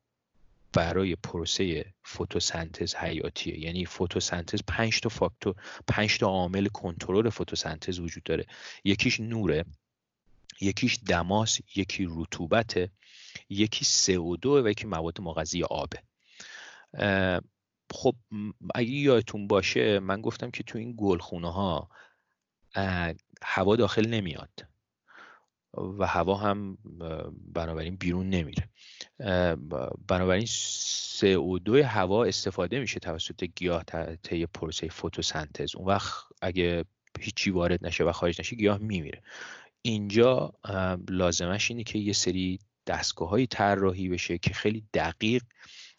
برای پروسه فتوسنتز حیاتیه. یعنی فتوسنتز 5 تا فاکتور 5 تا عامل کنترل فتوسنتز وجود داره. یکیش نوره یکیش دماس یکی رطوبته یکی CO2 و یکی مواد مغذی آبه. خب اگه یادتون باشه من گفتم که تو این گلخونه ها هوا داخل نمیاد و هوا هم بنابراین بیرون نمیره. بنابراین CO2 هوا استفاده میشه توسط گیاه طی پروسه فتوسنتز اون وقت اگه هیچی وارد نشه و خارج نشه گیاه میمیره. اینجا لازمش اینه که یه سری دستگاه های طراحی بشه که خیلی دقیق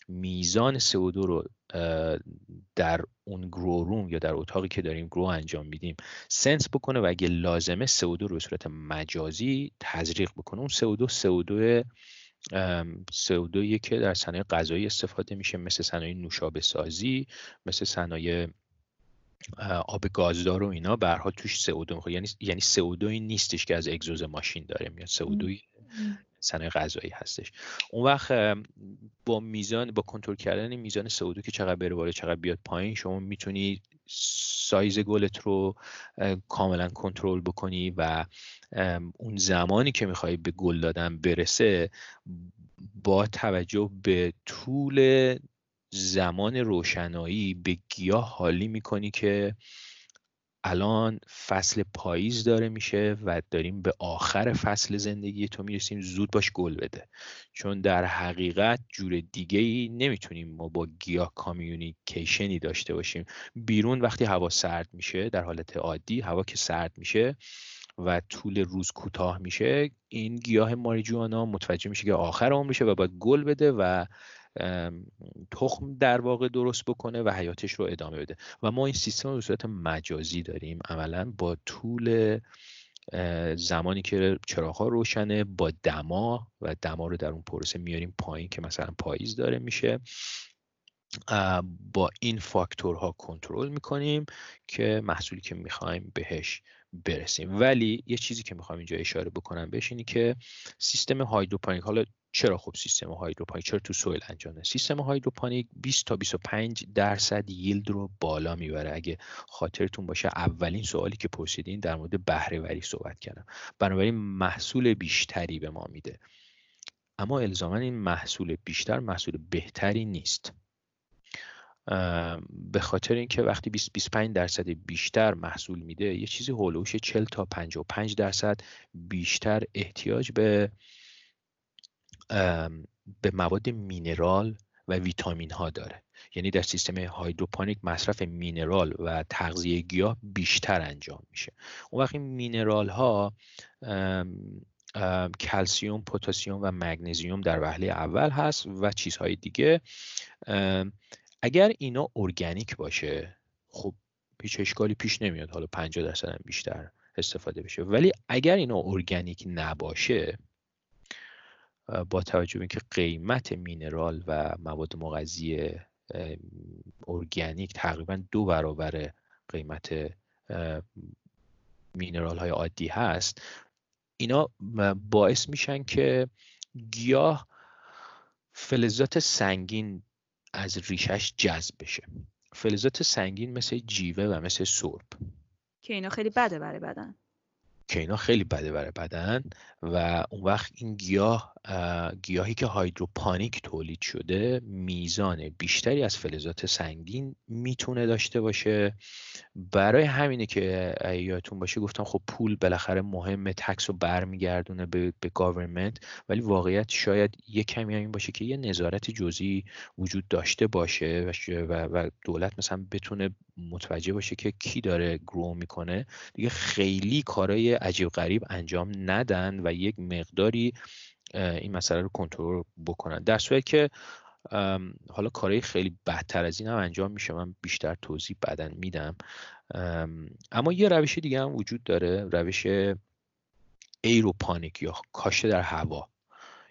میزان CO2 رو در اون گرو روم یا در اتاقی که داریم گرو انجام میدیم سنس بکنه و اگه لازمه CO2 رو به صورت مجازی تزریق بکنه. اون CO2 CO2 CO2 که در صنایع غذایی استفاده میشه مثل صنایع نوشابه سازی مثل صنایع آب گازدار و اینا. به حال توش CO2 می‌خواد یعنی یعنی CO2 نیستش که از اگزوز ماشین داره میاد. CO2 صنایع غذایی هستش. اون وقت با میزان با کنترل کردن میزان CO2 که چقدر بره بالا چقدر بیاد پایین شما می‌تونی سایز گلت رو کاملا کنترل بکنی و اون زمانی که می‌خوای به گل دادن برسه با توجه به طول زمان روشنایی به گیاه حالی می‌کنی که الان فصل پاییز داره میشه و داریم به آخر فصل زندگی تو می‌رسیم. زود باش گل بده. چون در حقیقت جور دیگه ای نمی‌تونیم ما با گیاه کامیونیکیشنی داشته باشیم. بیرون وقتی هوا سرد میشه در حالت عادی هوا که سرد میشه و طول روز کوتاه میشه این گیاه ماریجوانا متوجه میشه که آخر عمرشه و باید گل بده و تخم در واقع درست بکنه و حیاتش رو ادامه بده. و ما این سیستم رو به صورت مجازی داریم. عملا با طول زمانی که چراغ ها روشنه با دما و دما رو در اون پروسه میاریم پایین که مثلا پاییز داره میشه. با این فاکتورها کنترل می‌کنیم که محصولی که می‌خوایم بهش برسیم. ولی یه چیزی که می‌خوام اینجا اشاره بکنم بهش اینی که سیستم هایدروپونیک حالا چرا خب سیستم هایدروپونیک چرا تو سویل انجامه سیستم هایدروپونیک 20 تا 25 درصد ییلد رو بالا می‌بره. اگه خاطرتون باشه اولین سوالی که پرسیدین در مورد بهره وری صحبت کردم. بنابراین محصول بیشتری به ما میده. اما الزاما این محصول بیشتر محصول بهتری نیست. به خاطر اینکه وقتی 20 25 درصد بیشتر محصول میده یه چیزی هولوش 40 تا 55 درصد بیشتر احتیاج به به مواد مینرال و ویتامین ها داره. یعنی در سیستم هایدروپونیک مصرف مینرال و تغذیه گیاه بیشتر انجام میشه. اون وقت این مینرال ها کلسیوم، پتاسیم و مگنزیوم در وهله اول هست و چیزهای دیگه. اگر اینا ارگانیک باشه خب هیچ اشکالی پیش نمیاد حالا 50 درصد بیشتر استفاده بشه. ولی اگر اینا ارگانیک نباشه با توجه به اینکه قیمت مینرال و مواد مغذی ارگانیک تقریبا دو برابر قیمت مینرال های عادی هست اینا باعث میشن که گیاه فلزات سنگین از ریشش جذب بشه. فلزات سنگین مثل جیوه و مثل سرب. که اینا خیلی بده برای بدن. که اینا خیلی بده برای بدن. و اون وقت این گیاه گیاهی که hydroponic تولید شده میزان بیشتری از فلزات سنگین می‌تونه داشته باشه. برای همینه که یادتون باشه گفتم خب پول بالاخره مهمه tax رو برمیگردونه به, به government ولی واقعیت شاید یه کمی این باشه که یه نظارت جزئی وجود داشته باشه و, و دولت مثلا بتونه متوجه باشه که کی داره گرو می‌کنه. دیگه خیلی کارهای عجیب غریب انجام ندن و یک مقداری این مسئله رو کنترل بکنن. در صورتی که حالا کارهای خیلی بدتر از این هم انجام میشه. من بیشتر توضیح بعدا میدم. اما یه روش دیگه هم وجود داره. روش ایروپانیک یا کاشته در هوا.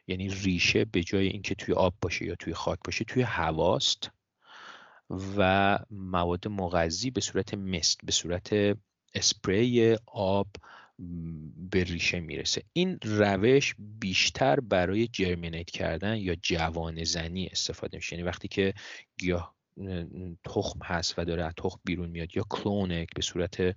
یعنی ریشه به جای اینکه توی آب باشه یا توی خاک باشه توی هواست و مواد مغذی به صورت مست به صورت اسپری آب به ریشه می‌رسه. این روش بیشتر برای جرمینیت کردن یا جوان زنی استفاده میشه. یعنی وقتی که گیاه تخم هست و داره از تخم بیرون میاد یا کلونک به صورت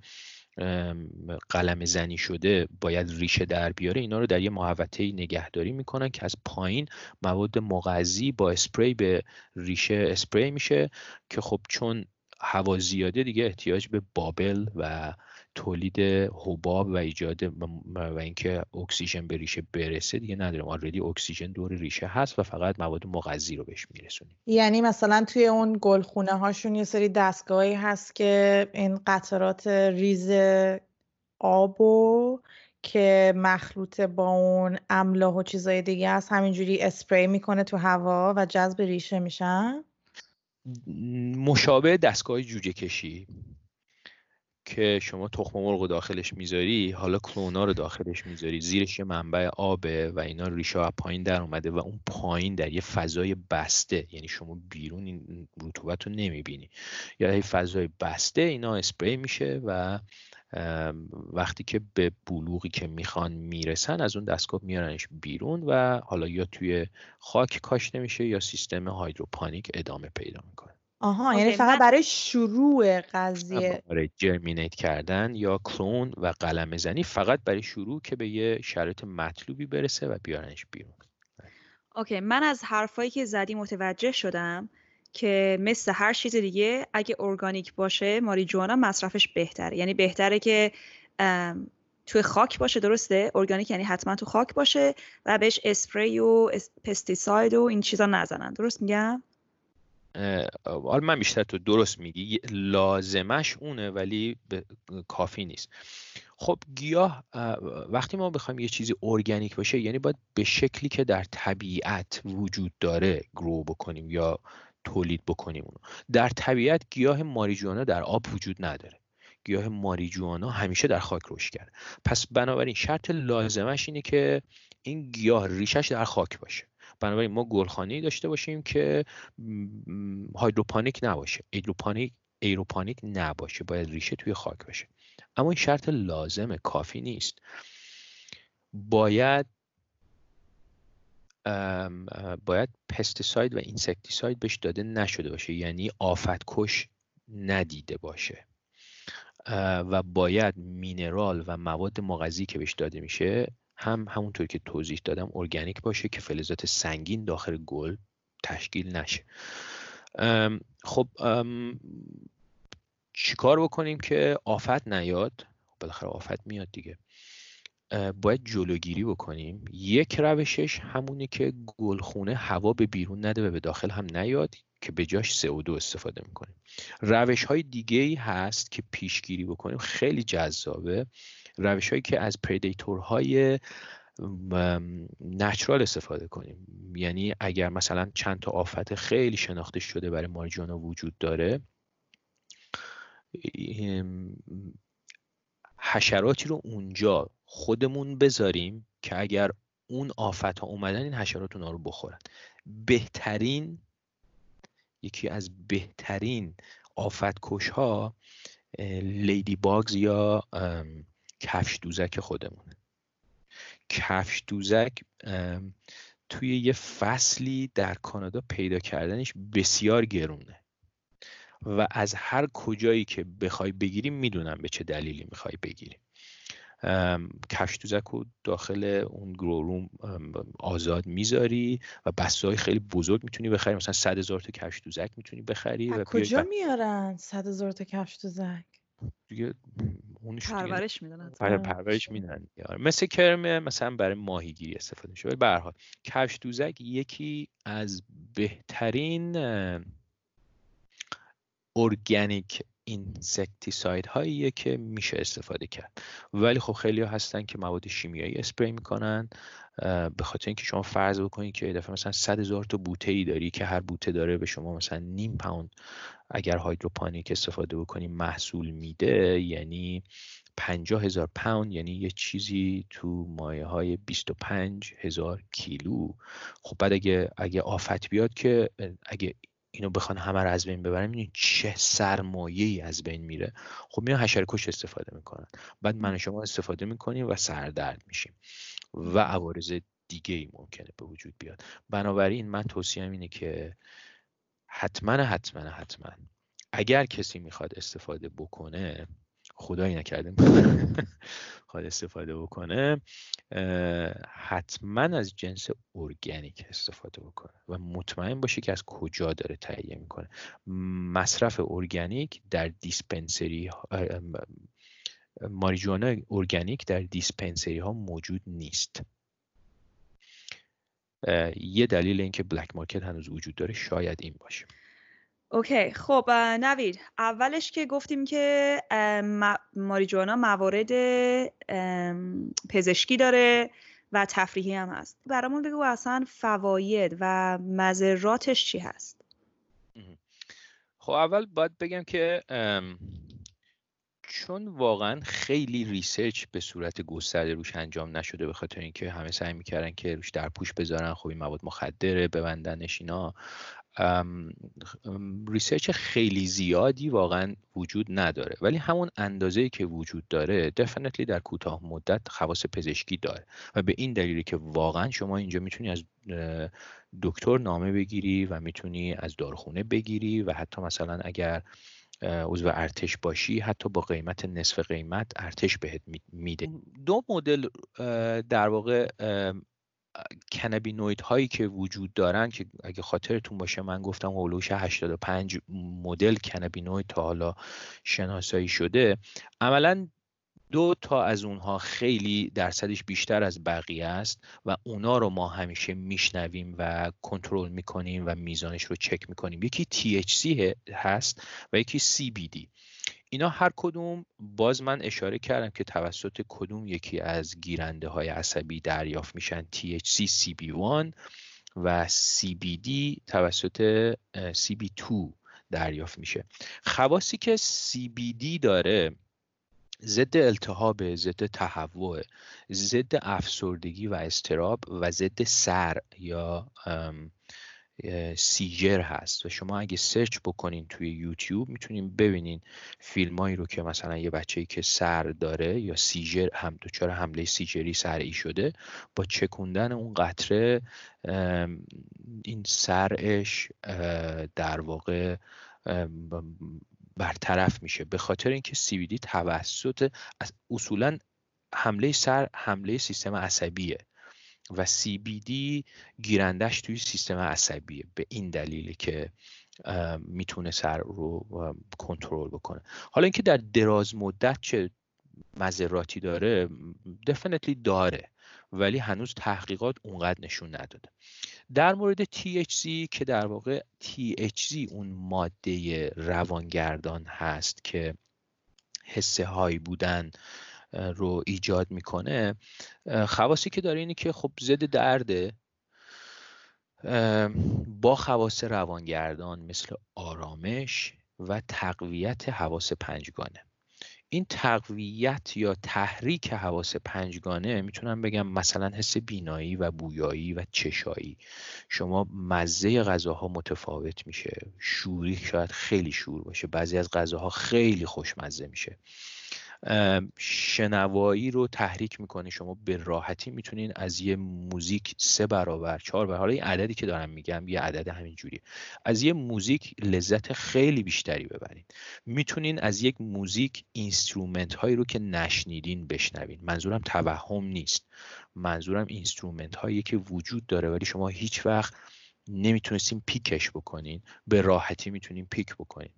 قلمه زنی شده باید ریشه در بیاره اینا رو در یه محوطه نگهداری می‌کنن که از پایین مواد مغذی با اسپری به ریشه اسپری میشه که خب چون هوا زیاده دیگه احتیاج به bubble و تولید حباب و ایجاد و اینکه اکسیژن به ریشه برسه دیگه نداریم. already اکسیژن دور ریشه هست و فقط مواد مغذی رو بهش میرسونیم. یعنی مثلا توی اون گلخونه هاشون یه سری دستگاهی هست که این قطرات ریز آبو که مخلوط با اون املاح و چیزای دیگه هست. همینجوری اسپری می‌کنه تو هوا و جذب ریشه میشن. مشابه دستگاه جوجه کشی که شما تخم مرغ داخلش می‌ذاری حالا کلونا رو داخلش می‌ذاری زیرش یه منبع آبه و اینا ریشه از پایین در اومده و اون پایین در یه فضای بسته یعنی شما بیرون این رطوبت رو نمی‌بینی. یا یه فضای بسته اینا اسپری میشه و وقتی که به بلوغی که می‌خوان می‌رسن از اون دستگاه میارنش بیرون و حالا یا توی خاک کاشته میشه یا سیستم هایدروپانیک ادامه پیدا می‌کنه. آها یعنی فقط برای شروع قضیه. برای جرمینیت کردن یا کلون و قلم زنی فقط برای شروع که به یه شرایط مطلوبی برسه و بیارنش بیرون. اوکی من از حرفایی که زدی متوجه شدم که مثل هر چیز دیگه اگه ارگانیک باشه ماریجوانا مصرفش بهتره. یعنی بهتره که توی خاک باشه درسته؟ ارگانیک یعنی حتما تو خاک باشه و بهش اسپری و pesticide و این چیزا نزنن. درست میگم؟ حالا من بیشتر تو درست میگی لازمش اونه ولی کافی نیست. خب گیاه وقتی ما بخوایم یه چیزی ارگانیک باشه یعنی باید به شکلی که در طبیعت وجود داره grow بکنیم یا تولید بکنیم اونو. در طبیعت گیاه ماریجوانا در آب وجود نداره. گیاه ماریجوانا همیشه در خاک رشد کرده. پس بنابراین شرط لازمش اینه که این گیاه ریشش در خاک باشه. بنابراین ما گلخانه داشته باشیم که هایدروپانیک نباشه. ایدروپانیک ایروپانیک نباشه. باید ریشه توی خاک باشه اما این شرط لازمه کافی نیست. باید باید pesticide و insecticide بهش داده نشده باشه. یعنی آفت کش ندیده باشه. و باید mineral و مواد مغذی که بهش داده میشه هم همونطور که توضیح دادم ارگانیک باشه که فلزات سنگین داخل گل تشکیل نشه. خب چیکار بکنیم که آفت نیاد؟ بالاخره آفت میاد دیگه. باید جلوگیری بکنیم. یک روشش همونه که گلخونه هوا به بیرون نده و به داخل هم نیاد که به جاش CO2 استفاده می‌کنیم. روش های دیگه ای هست که پیشگیری بکنیم. خیلی جذابه. روش هایی که از پردیتورهای نچرال استفاده کنیم. یعنی اگر مثلا چند تا آفت خیلی شناخته شده برای مارجانا وجود داره حشراتی رو اونجا خودمون بذاریم که اگر اون آفت ها اومدن این حشرات اونا رو بخورن. بهترین یکی از بهترین آفت کش ها لیدی باگز یا کفش دوزک خودمونه. کفش دوزک توی یه فصلی در کانادا پیدا کردنش بسیار گرونه. و از هر کجایی که بخوای بگیریم می‌دونم به چه دلیلی می‌خوای بگیریم کفش دوزک رو داخل اون گروروم آزاد می‌ذاری و بسته های خیلی بزرگ می‌تونی بخری. مثلا صد هزار تا کفش دوزک می‌تونی بخری و کجا میارن صد هزار تا کفش دوزک؟ دیگه اونش پرورش میدن آره، پرورش. میدن. مثل کرم مثلا برای ماهیگیری استفاده میشه. ولی به هر حال کفش دوزک یکی از بهترین organic insecticide هاییه که میشه استفاده کرد. ولی خب خیلی ها هستن که مواد شیمیایی اسپری می‌کنن. به خاطر اینکه شما فرض بکنید که دفعه مثلا 100 هزار تا بوته ای داری که هر بوته داره به شما مثلا نیم پوند اگر hydroponic استفاده بکنیم محصول میده یعنی پنجاه هزار پوند یعنی یه چیزی تو مایه های 25 هزار کیلو. خب بعد اگه اگه آفت بیاد که اگه اینو بخوان همه رو از بین ببرن می‌دونی چه سرمایه ای از بین میره. خب میان حشره کش استفاده می‌کنن. بعد من شما استفاده می‌کنیم و سردرد میشیم. و عوارض دیگه ای ممکنه به وجود بیاد. بنابراین من توصیهم اینه که حتما حتما حتما اگر کسی می‌خواد استفاده بکنه خدایی نکرده خواهد استفاده بکنه. حتما از جنس ارگانیک استفاده بکنه و مطمئن باشه که از کجا داره تهیه می‌کنه. مصرف ارگانیک در dispensary ماریجوانا ارگانیک در dispensary ها موجود نیست. یه دلیل اینکه black market هنوز وجود داره شاید این باشه. okay خب نوید اولش که گفتیم که ماریجوانا موارد پزشکی داره و تفریحی هم هست. برامون بگو اصلا فواید و مذراتش چی هست؟ خب اول باید بگم که چون واقعا خیلی ریسرچ به صورت گسترده روش انجام نشده به خاطر اینکه همه سعی می‌کردن که روش در پوش بذارن خب این مواد مخدره ببندنش اینا. ریسرچ خیلی زیادی واقعا وجود نداره. ولی همون اندازه که وجود داره دفنتلی در کوتاه مدت خواص پزشکی داره. و به این دلیلی که واقعا شما اینجا می‌تونی از دکتر نامه بگیری و می‌تونی از دارخونه بگیری و حتی مثلا اگر عضو ارتش باشی حتی با قیمت نصف قیمت ارتش بهت میده. دو مدل در واقع کنابینوید هایی که وجود دارن که اگه خاطرتون باشه من گفتم هولوش 85 مدل کنابینوید تا حالا شناسایی شده عملا دو تا از اونها خیلی درصدش بیشتر از بقیه است و اونا رو ما همیشه میشنویم و کنترل می‌کنیم و میزانش رو چک می‌کنیم. یکی THC هست و یکی CBD اینا هر کدوم باز من اشاره کردم که توسط کدوم یکی از گیرنده های عصبی دریافت میشن THC CB1 و CBD توسط CB2 دریافت میشه. خواصی که CBD داره ضد التهاب ضد تهوع ضد افسردگی و استراب و ضد سر یا سیجر هست و شما اگه سرچ بکنین توی یوتیوب می‌تونین ببینین فیلمایی رو که مثلا یه بچه‌ای که سر داره یا سیجر هم دچار حمله سیجری سرعی شده با چکوندن اون قطره این سرش در واقع برطرف میشه. به خاطر اینکه CBD توسط اصولا حمله سر حمله سیستم عصبیه. و CBD گیرندش توی سیستم عصبیه به این دلیلی که می‌تونه سر رو کنترل بکنه. حالا اینکه در دراز مدت چه مذراتی داره دفنتلی داره ولی هنوز تحقیقات اونقدر نشون نداده. در مورد THC که در واقع THC اون ماده روانگردان هست که حسه هایی بودن رو ایجاد می‌کنه خواصی که داره اینه که خب ضد درده. با خواص روانگردان مثل آرامش و تقویت حواس پنجگانه. این تقویت یا تحریک حواس پنجگانه می‌تونم بگم مثلا حس بینایی و بویایی و چشایی. شما مزه غذاها متفاوت میشه. شوری شاید خیلی شور باشه. بعضی از غذاها خیلی خوشمزه میشه. شنوایی رو تحریک می‌کنه شما به راحتی می‌تونین از یه موزیک سه برابر چهار برابر حالا این عددی که دارم میگم یه عدد همینجوری از یه موزیک لذت خیلی بیشتری ببرین. می‌تونین از یک موزیک instrument هایی رو که نشنیدین بشنوین. منظورم توهم نیست. منظورم instrument هایی که وجود داره ولی شما هیچ وقت نمی‌تونستین pick ش بکنین. به راحتی می‌تونین pick بکنین.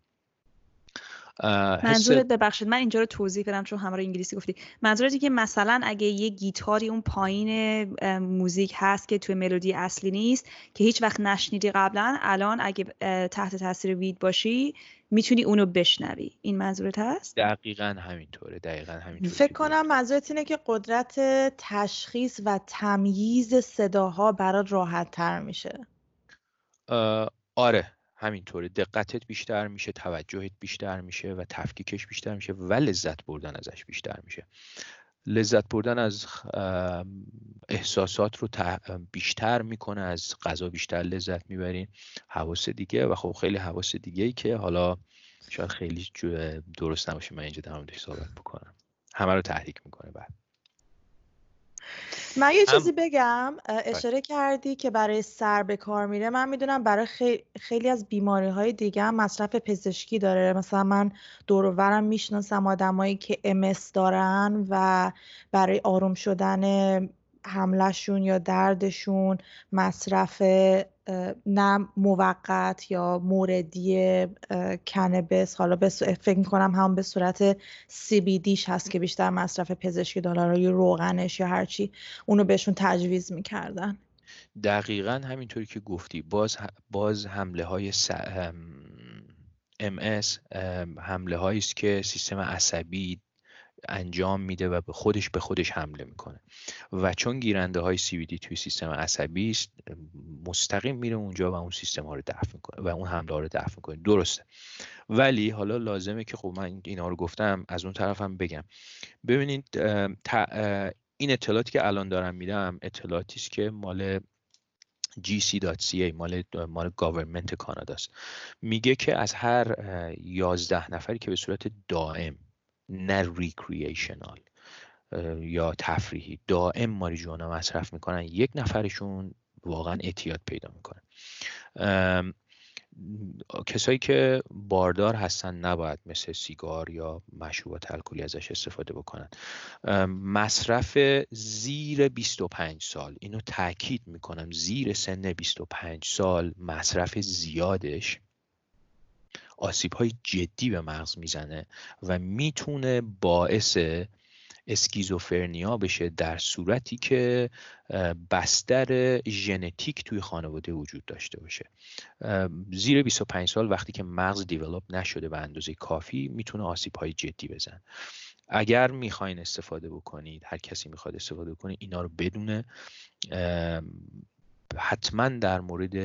منظورت ببخشید من اینجا رو توضیح بدم چون همراه انگلیسی گفتی. منظورت اینه که مثلا اگه یه گیتاری اون پایین موزیک هست که توی ملودی اصلی نیست که هیچ وقت نشنیدی قبلا الان اگه تحت تاثیر وید باشی می‌تونی اونو بشنوی. این منظورت هست؟ دقیقا همینطوره دقیقا همینطوره. فکر کنم منظورت اینه که قدرت تشخیص و تمییز صداها برات راحت تر میشه آره. همینطوره. دقتت بیشتر میشه توجهت بیشتر میشه و تفکیکش بیشتر میشه و لذت بردن ازش بیشتر میشه. لذت بردن از احساسات رو بیشتر می‌کنه از غذا بیشتر لذت می‌برین حواس دیگه و خب خیلی حواس دیگه ای که حالا شاید خیلی درست نباشه من اینجا در موردش صحبت بکنم. همه رو تحریک می‌کنه بعد. من یه چیزی بگم اشاره کردی که برای سر به کار میره. من می‌دونم برای خیلی از بیماری های دیگه هم مصرف پزشکی داره. مثلا من دورورم می‌شناسم آدمایی که امس دارن و برای آروم شدن حملشون یا دردشون مصرف نه موقت یا موردی کنبس حالا به فکر می‌کنم هم به صورت دیش هست که بیشتر مصرف پزشکی داره یا روغنش یا هرچی اونو بهشون تجویز می‌کردن. دقیقا همینطوری که گفتی. باز, باز حمله های س... MS حمله هایی است که سیستم عصبی انجام میده و به خودش به خودش حمله می‌کنه. و چون گیرنده های CBD توی سیستم عصبی است مستقیم میره اونجا و اون سیستم ها رو دفع می‌کنه و اون حمله ها رو دفع می‌کنه. درسته. ولی حالا لازمه که خب من اینا رو گفتم از اون طرفم بگم. ببینید این اطلاعاتی که الان دارم میدم اطلاعاتی است که مال gc.ca مال مال government کاناداست. میگه که از هر 11 نفری که به صورت دائم نه recreational یا تفریحی. دائم ماریجوانا مصرف می‌کنن یک نفرشون واقعا اعتیاد پیدا می‌کنه. کسایی که باردار هستن نباید مثل سیگار یا مشروبات الکلی ازش استفاده بکنن. مصرف زیر 25 سال. اینو تاکید می‌کنم زیر سن 25 سال مصرف زیادش آسیب های جدی به مغز می‌زنه و می‌تونه باعث اسکیزوفرنیا بشه در صورتی که بستر ژنتیک توی خانواده وجود داشته باشه. زیر 25 سال وقتی که مغز دیولوب نشده به اندازه کافی می‌تونه آسیب های جدی بزن اگر می‌خواین استفاده بکنید هر کسی می‌خواد استفاده بکنه اینا رو بدونه حتما در مورد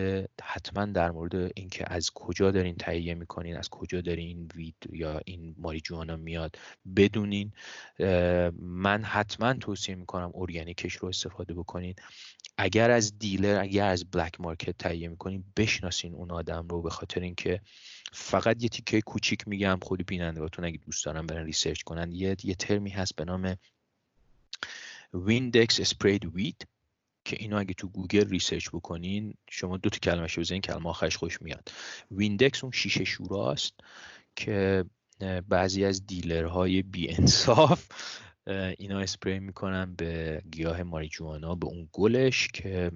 حتما در مورد اینکه از کجا دارین تهیه می‌کنین از کجا دارین وید یا این ماریجوانا میاد بدونین. من حتما توصیه می‌کنم ارگانیکش رو استفاده بکنین. اگر از دیلر اگر از بلک مارکت تهیه می‌کنین بشناسین اون آدم رو به خاطر اینکه فقط یه تیکه کوچیک میگم خود بینندگاتون اگه دوست دارن برن research کنن. یه یه ترمی هست به نام Windex sprayed weed که اینو اگه تو گوگل research بکنین شما دو تا کلمه شو بزنین کلمه آخرش خودش میاد. Windex اون شیشه شوراست که بعضی از dealer های بی انصاف اینا اسپری می‌کنن به گیاه ماریجوانا به اون گلش که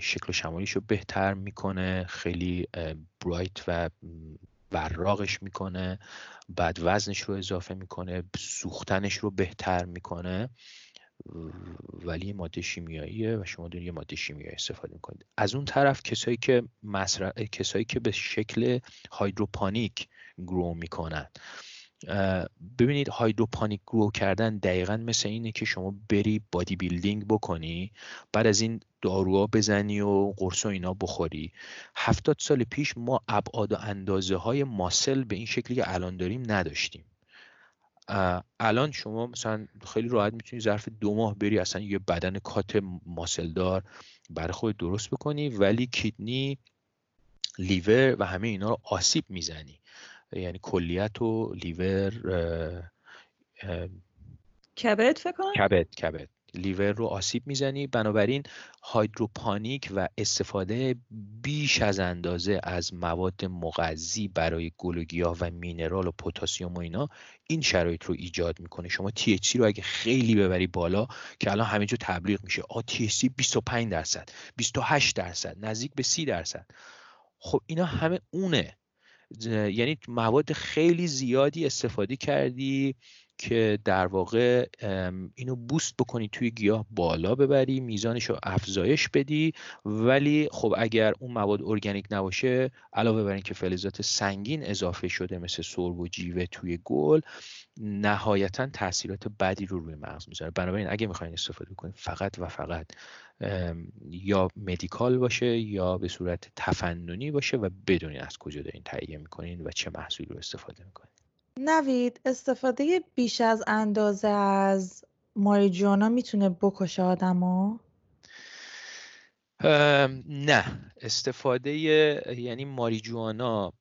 شکل شمالیش رو بهتر می‌کنه خیلی برایت و براغش می‌کنه بعد وزنش رو اضافه می‌کنه سوختنش رو بهتر می‌کنه. ولی ماده شیمیاییه و شما دارید یه ماده شیمیایی استفاده می‌کنید. از اون طرف کسایی که مصرف کسایی که به شکل هایدروپانیک گرو می‌کنن ببینید هایدروپانیک گرو کردن دقیقا مثل اینه که شما بری بادی بیلدینگ بکنی بعد از این داروها بزنی و قرص و اینا بخوری. هفتاد سال پیش ما ابعاد و اندازه های ماسل به این شکلی که الان داریم نداشتیم. الان شما مثلا خیلی راحت می‌تونی ظرف دو ماه بری اصلا یه بدن کات ماسلدار برای خود درست بکنی ولی کیدنی لیور و همه اینا رو آسیب می‌زنی. یعنی کلیت و لیور کبد فکر کنم؟ کبد کبد. لیور رو آسیب می‌زنی. بنابراین هایدروپانیک و استفاده بیش از اندازه از مواد مغذی برای گل و مینرال و پتاسیم و اینا این شرایط رو ایجاد می‌کنه. شما THC رو اگه خیلی ببری بالا که الان همه تبلیغ میشه آ THC 25 درصد 28 درصد نزدیک به 30 درصد. خب اینا همه اونه. یعنی مواد خیلی زیادی استفاده کردی. که در واقع اینو بوست بکنی توی گیاه بالا ببری میزانش رو افزایش بدی. ولی خب اگر اون مواد ارگانیک نباشه علاوه بر اینکه فلزات سنگین اضافه شده مثل سرب و جیوه توی گل نهایتا تاثیرات بدی رو روی مغز می‌ذاره. بنابراین اگه می‌خواین استفاده کنید فقط و فقط یا مدیکال باشه یا به صورت تفننی باشه و بدونید از کجا دارین تهیه می‌کنین و چه محصولی رو استفاده می‌کنین. نوید استفاده بیش از اندازه از ماریجوانا می‌تونه بکشه آدمو؟ نه. استفاده یعنی ماریجوانا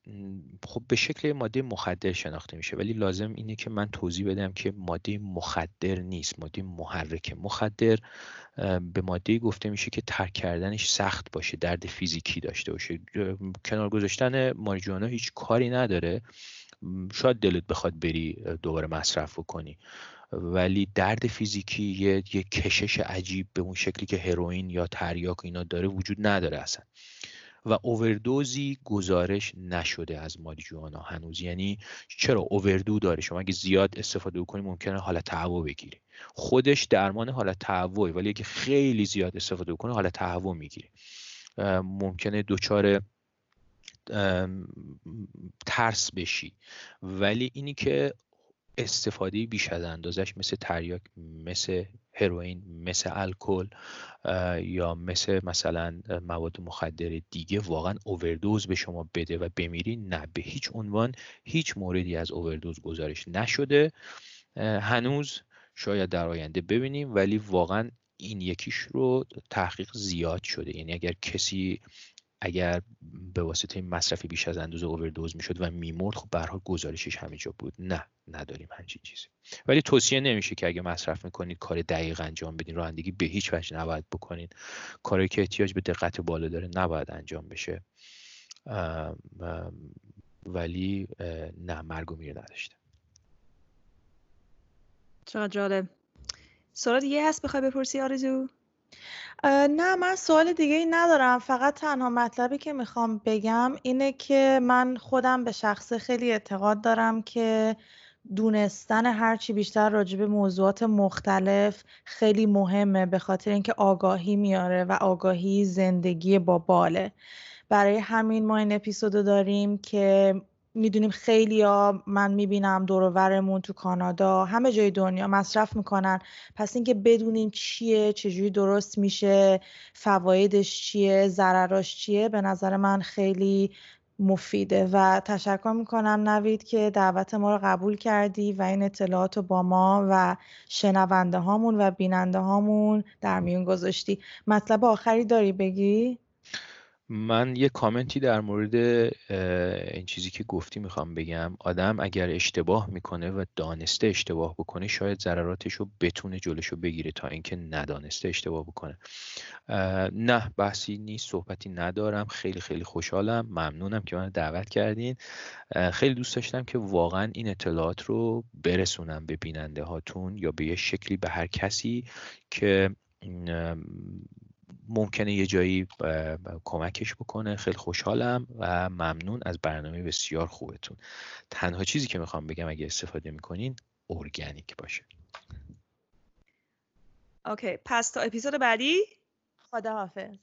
خب به شکل ماده مخدر شناخته میشه ولی لازم اینه که من توضیح بدم که ماده مخدر نیست ماده محرکه مخدر. به ماده گفته میشه که ترک کردنش سخت باشه درد فیزیکی داشته باشه. کنار گذاشتن ماریجوانا هیچ کاری نداره. شاید دلت بخواد بری دوباره مصرف کنی ولی درد فیزیکی یه،, یه کشش عجیب به اون شکلی که هروئین یا تریاک اینا داره وجود نداره اصلا. و اووردوزی گزارش نشده از ماریجوانا هنوز. یعنی چرا اووردو داره؟ شما اگه زیاد استفاده بکنی ممکنه حالت تهوع بگیری. خودش درمان حالت تهوع ولی اگه خیلی زیاد استفاده بکنه حالت تهوع می‌گیری ممکنه دچار ترس بشی. ولی اینی که استفاده بیش از اندازش مثل تریاک مثل هروئین مثل الکل یا مثل مثلا مواد مخدر دیگه واقعا اووردوز به شما بده و بمیری نه به هیچ عنوان هیچ موردی از اووردوز گزارش نشده. هنوز شاید در آینده ببینیم ولی واقعا این یکیش رو تحقیق زیاد شده. یعنی اگر کسی اگر به واسطه مصرف بیش از اندازه اووردوز می‌شد و میمرد خب به گزارشش همینجا بود. نه نداریم همچین چیزی. ولی توصیه نمیشه که اگه مصرف می‌کنید کار دقیق انجام بدین. رانندگی به هیچ وجه نباید بکنید کاری که احتیاج به دقت بالا داره نباید انجام بشه. ولی نه مرگ و میر نداشته چقدر جالب. سوال دیگه هست بخوای بپرسی آرزو؟ نه من سوال دیگه ای ندارم فقط تنها مطلبی که می‌خوام بگم اینه که من خودم به شخص خیلی اعتقاد دارم که دونستن هرچی بیشتر راجع به موضوعات مختلف خیلی مهمه به خاطر اینکه آگاهی میاره و آگاهی زندگی با باله. برای همین ما این اپیزودو داریم که می‌دونیم خیلی ها من می‌بینم دورورمون تو کانادا همه جای دنیا مصرف می‌کنن. پس اینکه بدونیم چیه چجوری درست میشه فوایدش چیه ضرراش چیه به نظر من خیلی مفیده. و تشکر می‌کنم نوید که دعوت ما رو قبول کردی و این اطلاعات رو با ما و شنونده هامون و بیننده هامون در میون گذاشتی. مطلب آخری داری بگی؟ من یه کامنتی در مورد این چیزی که گفتی می‌خوام بگم. آدم اگر اشتباه می‌کنه و دانسته اشتباه بکنه شاید ضرراتش رو بتونه جلوش رو بگیره تا اینکه ندانسته اشتباه بکنه. نه بحثی نیست صحبتی ندارم. خیلی خیلی خوشحالم. ممنونم که من دعوت کردین. خیلی دوست داشتم که واقعا این اطلاعات رو برسونم به بیننده هاتون یا به یه شکلی به هر کسی که ممکنه یه جایی کمکش بکنه. خیلی خوشحالم و ممنون از برنامه بسیار خوبتون. تنها چیزی که می‌خوام بگم اگه استفاده می‌کنین ارگانیک باشه. اوکی پس تا اپیزود بعدی خدا حافظ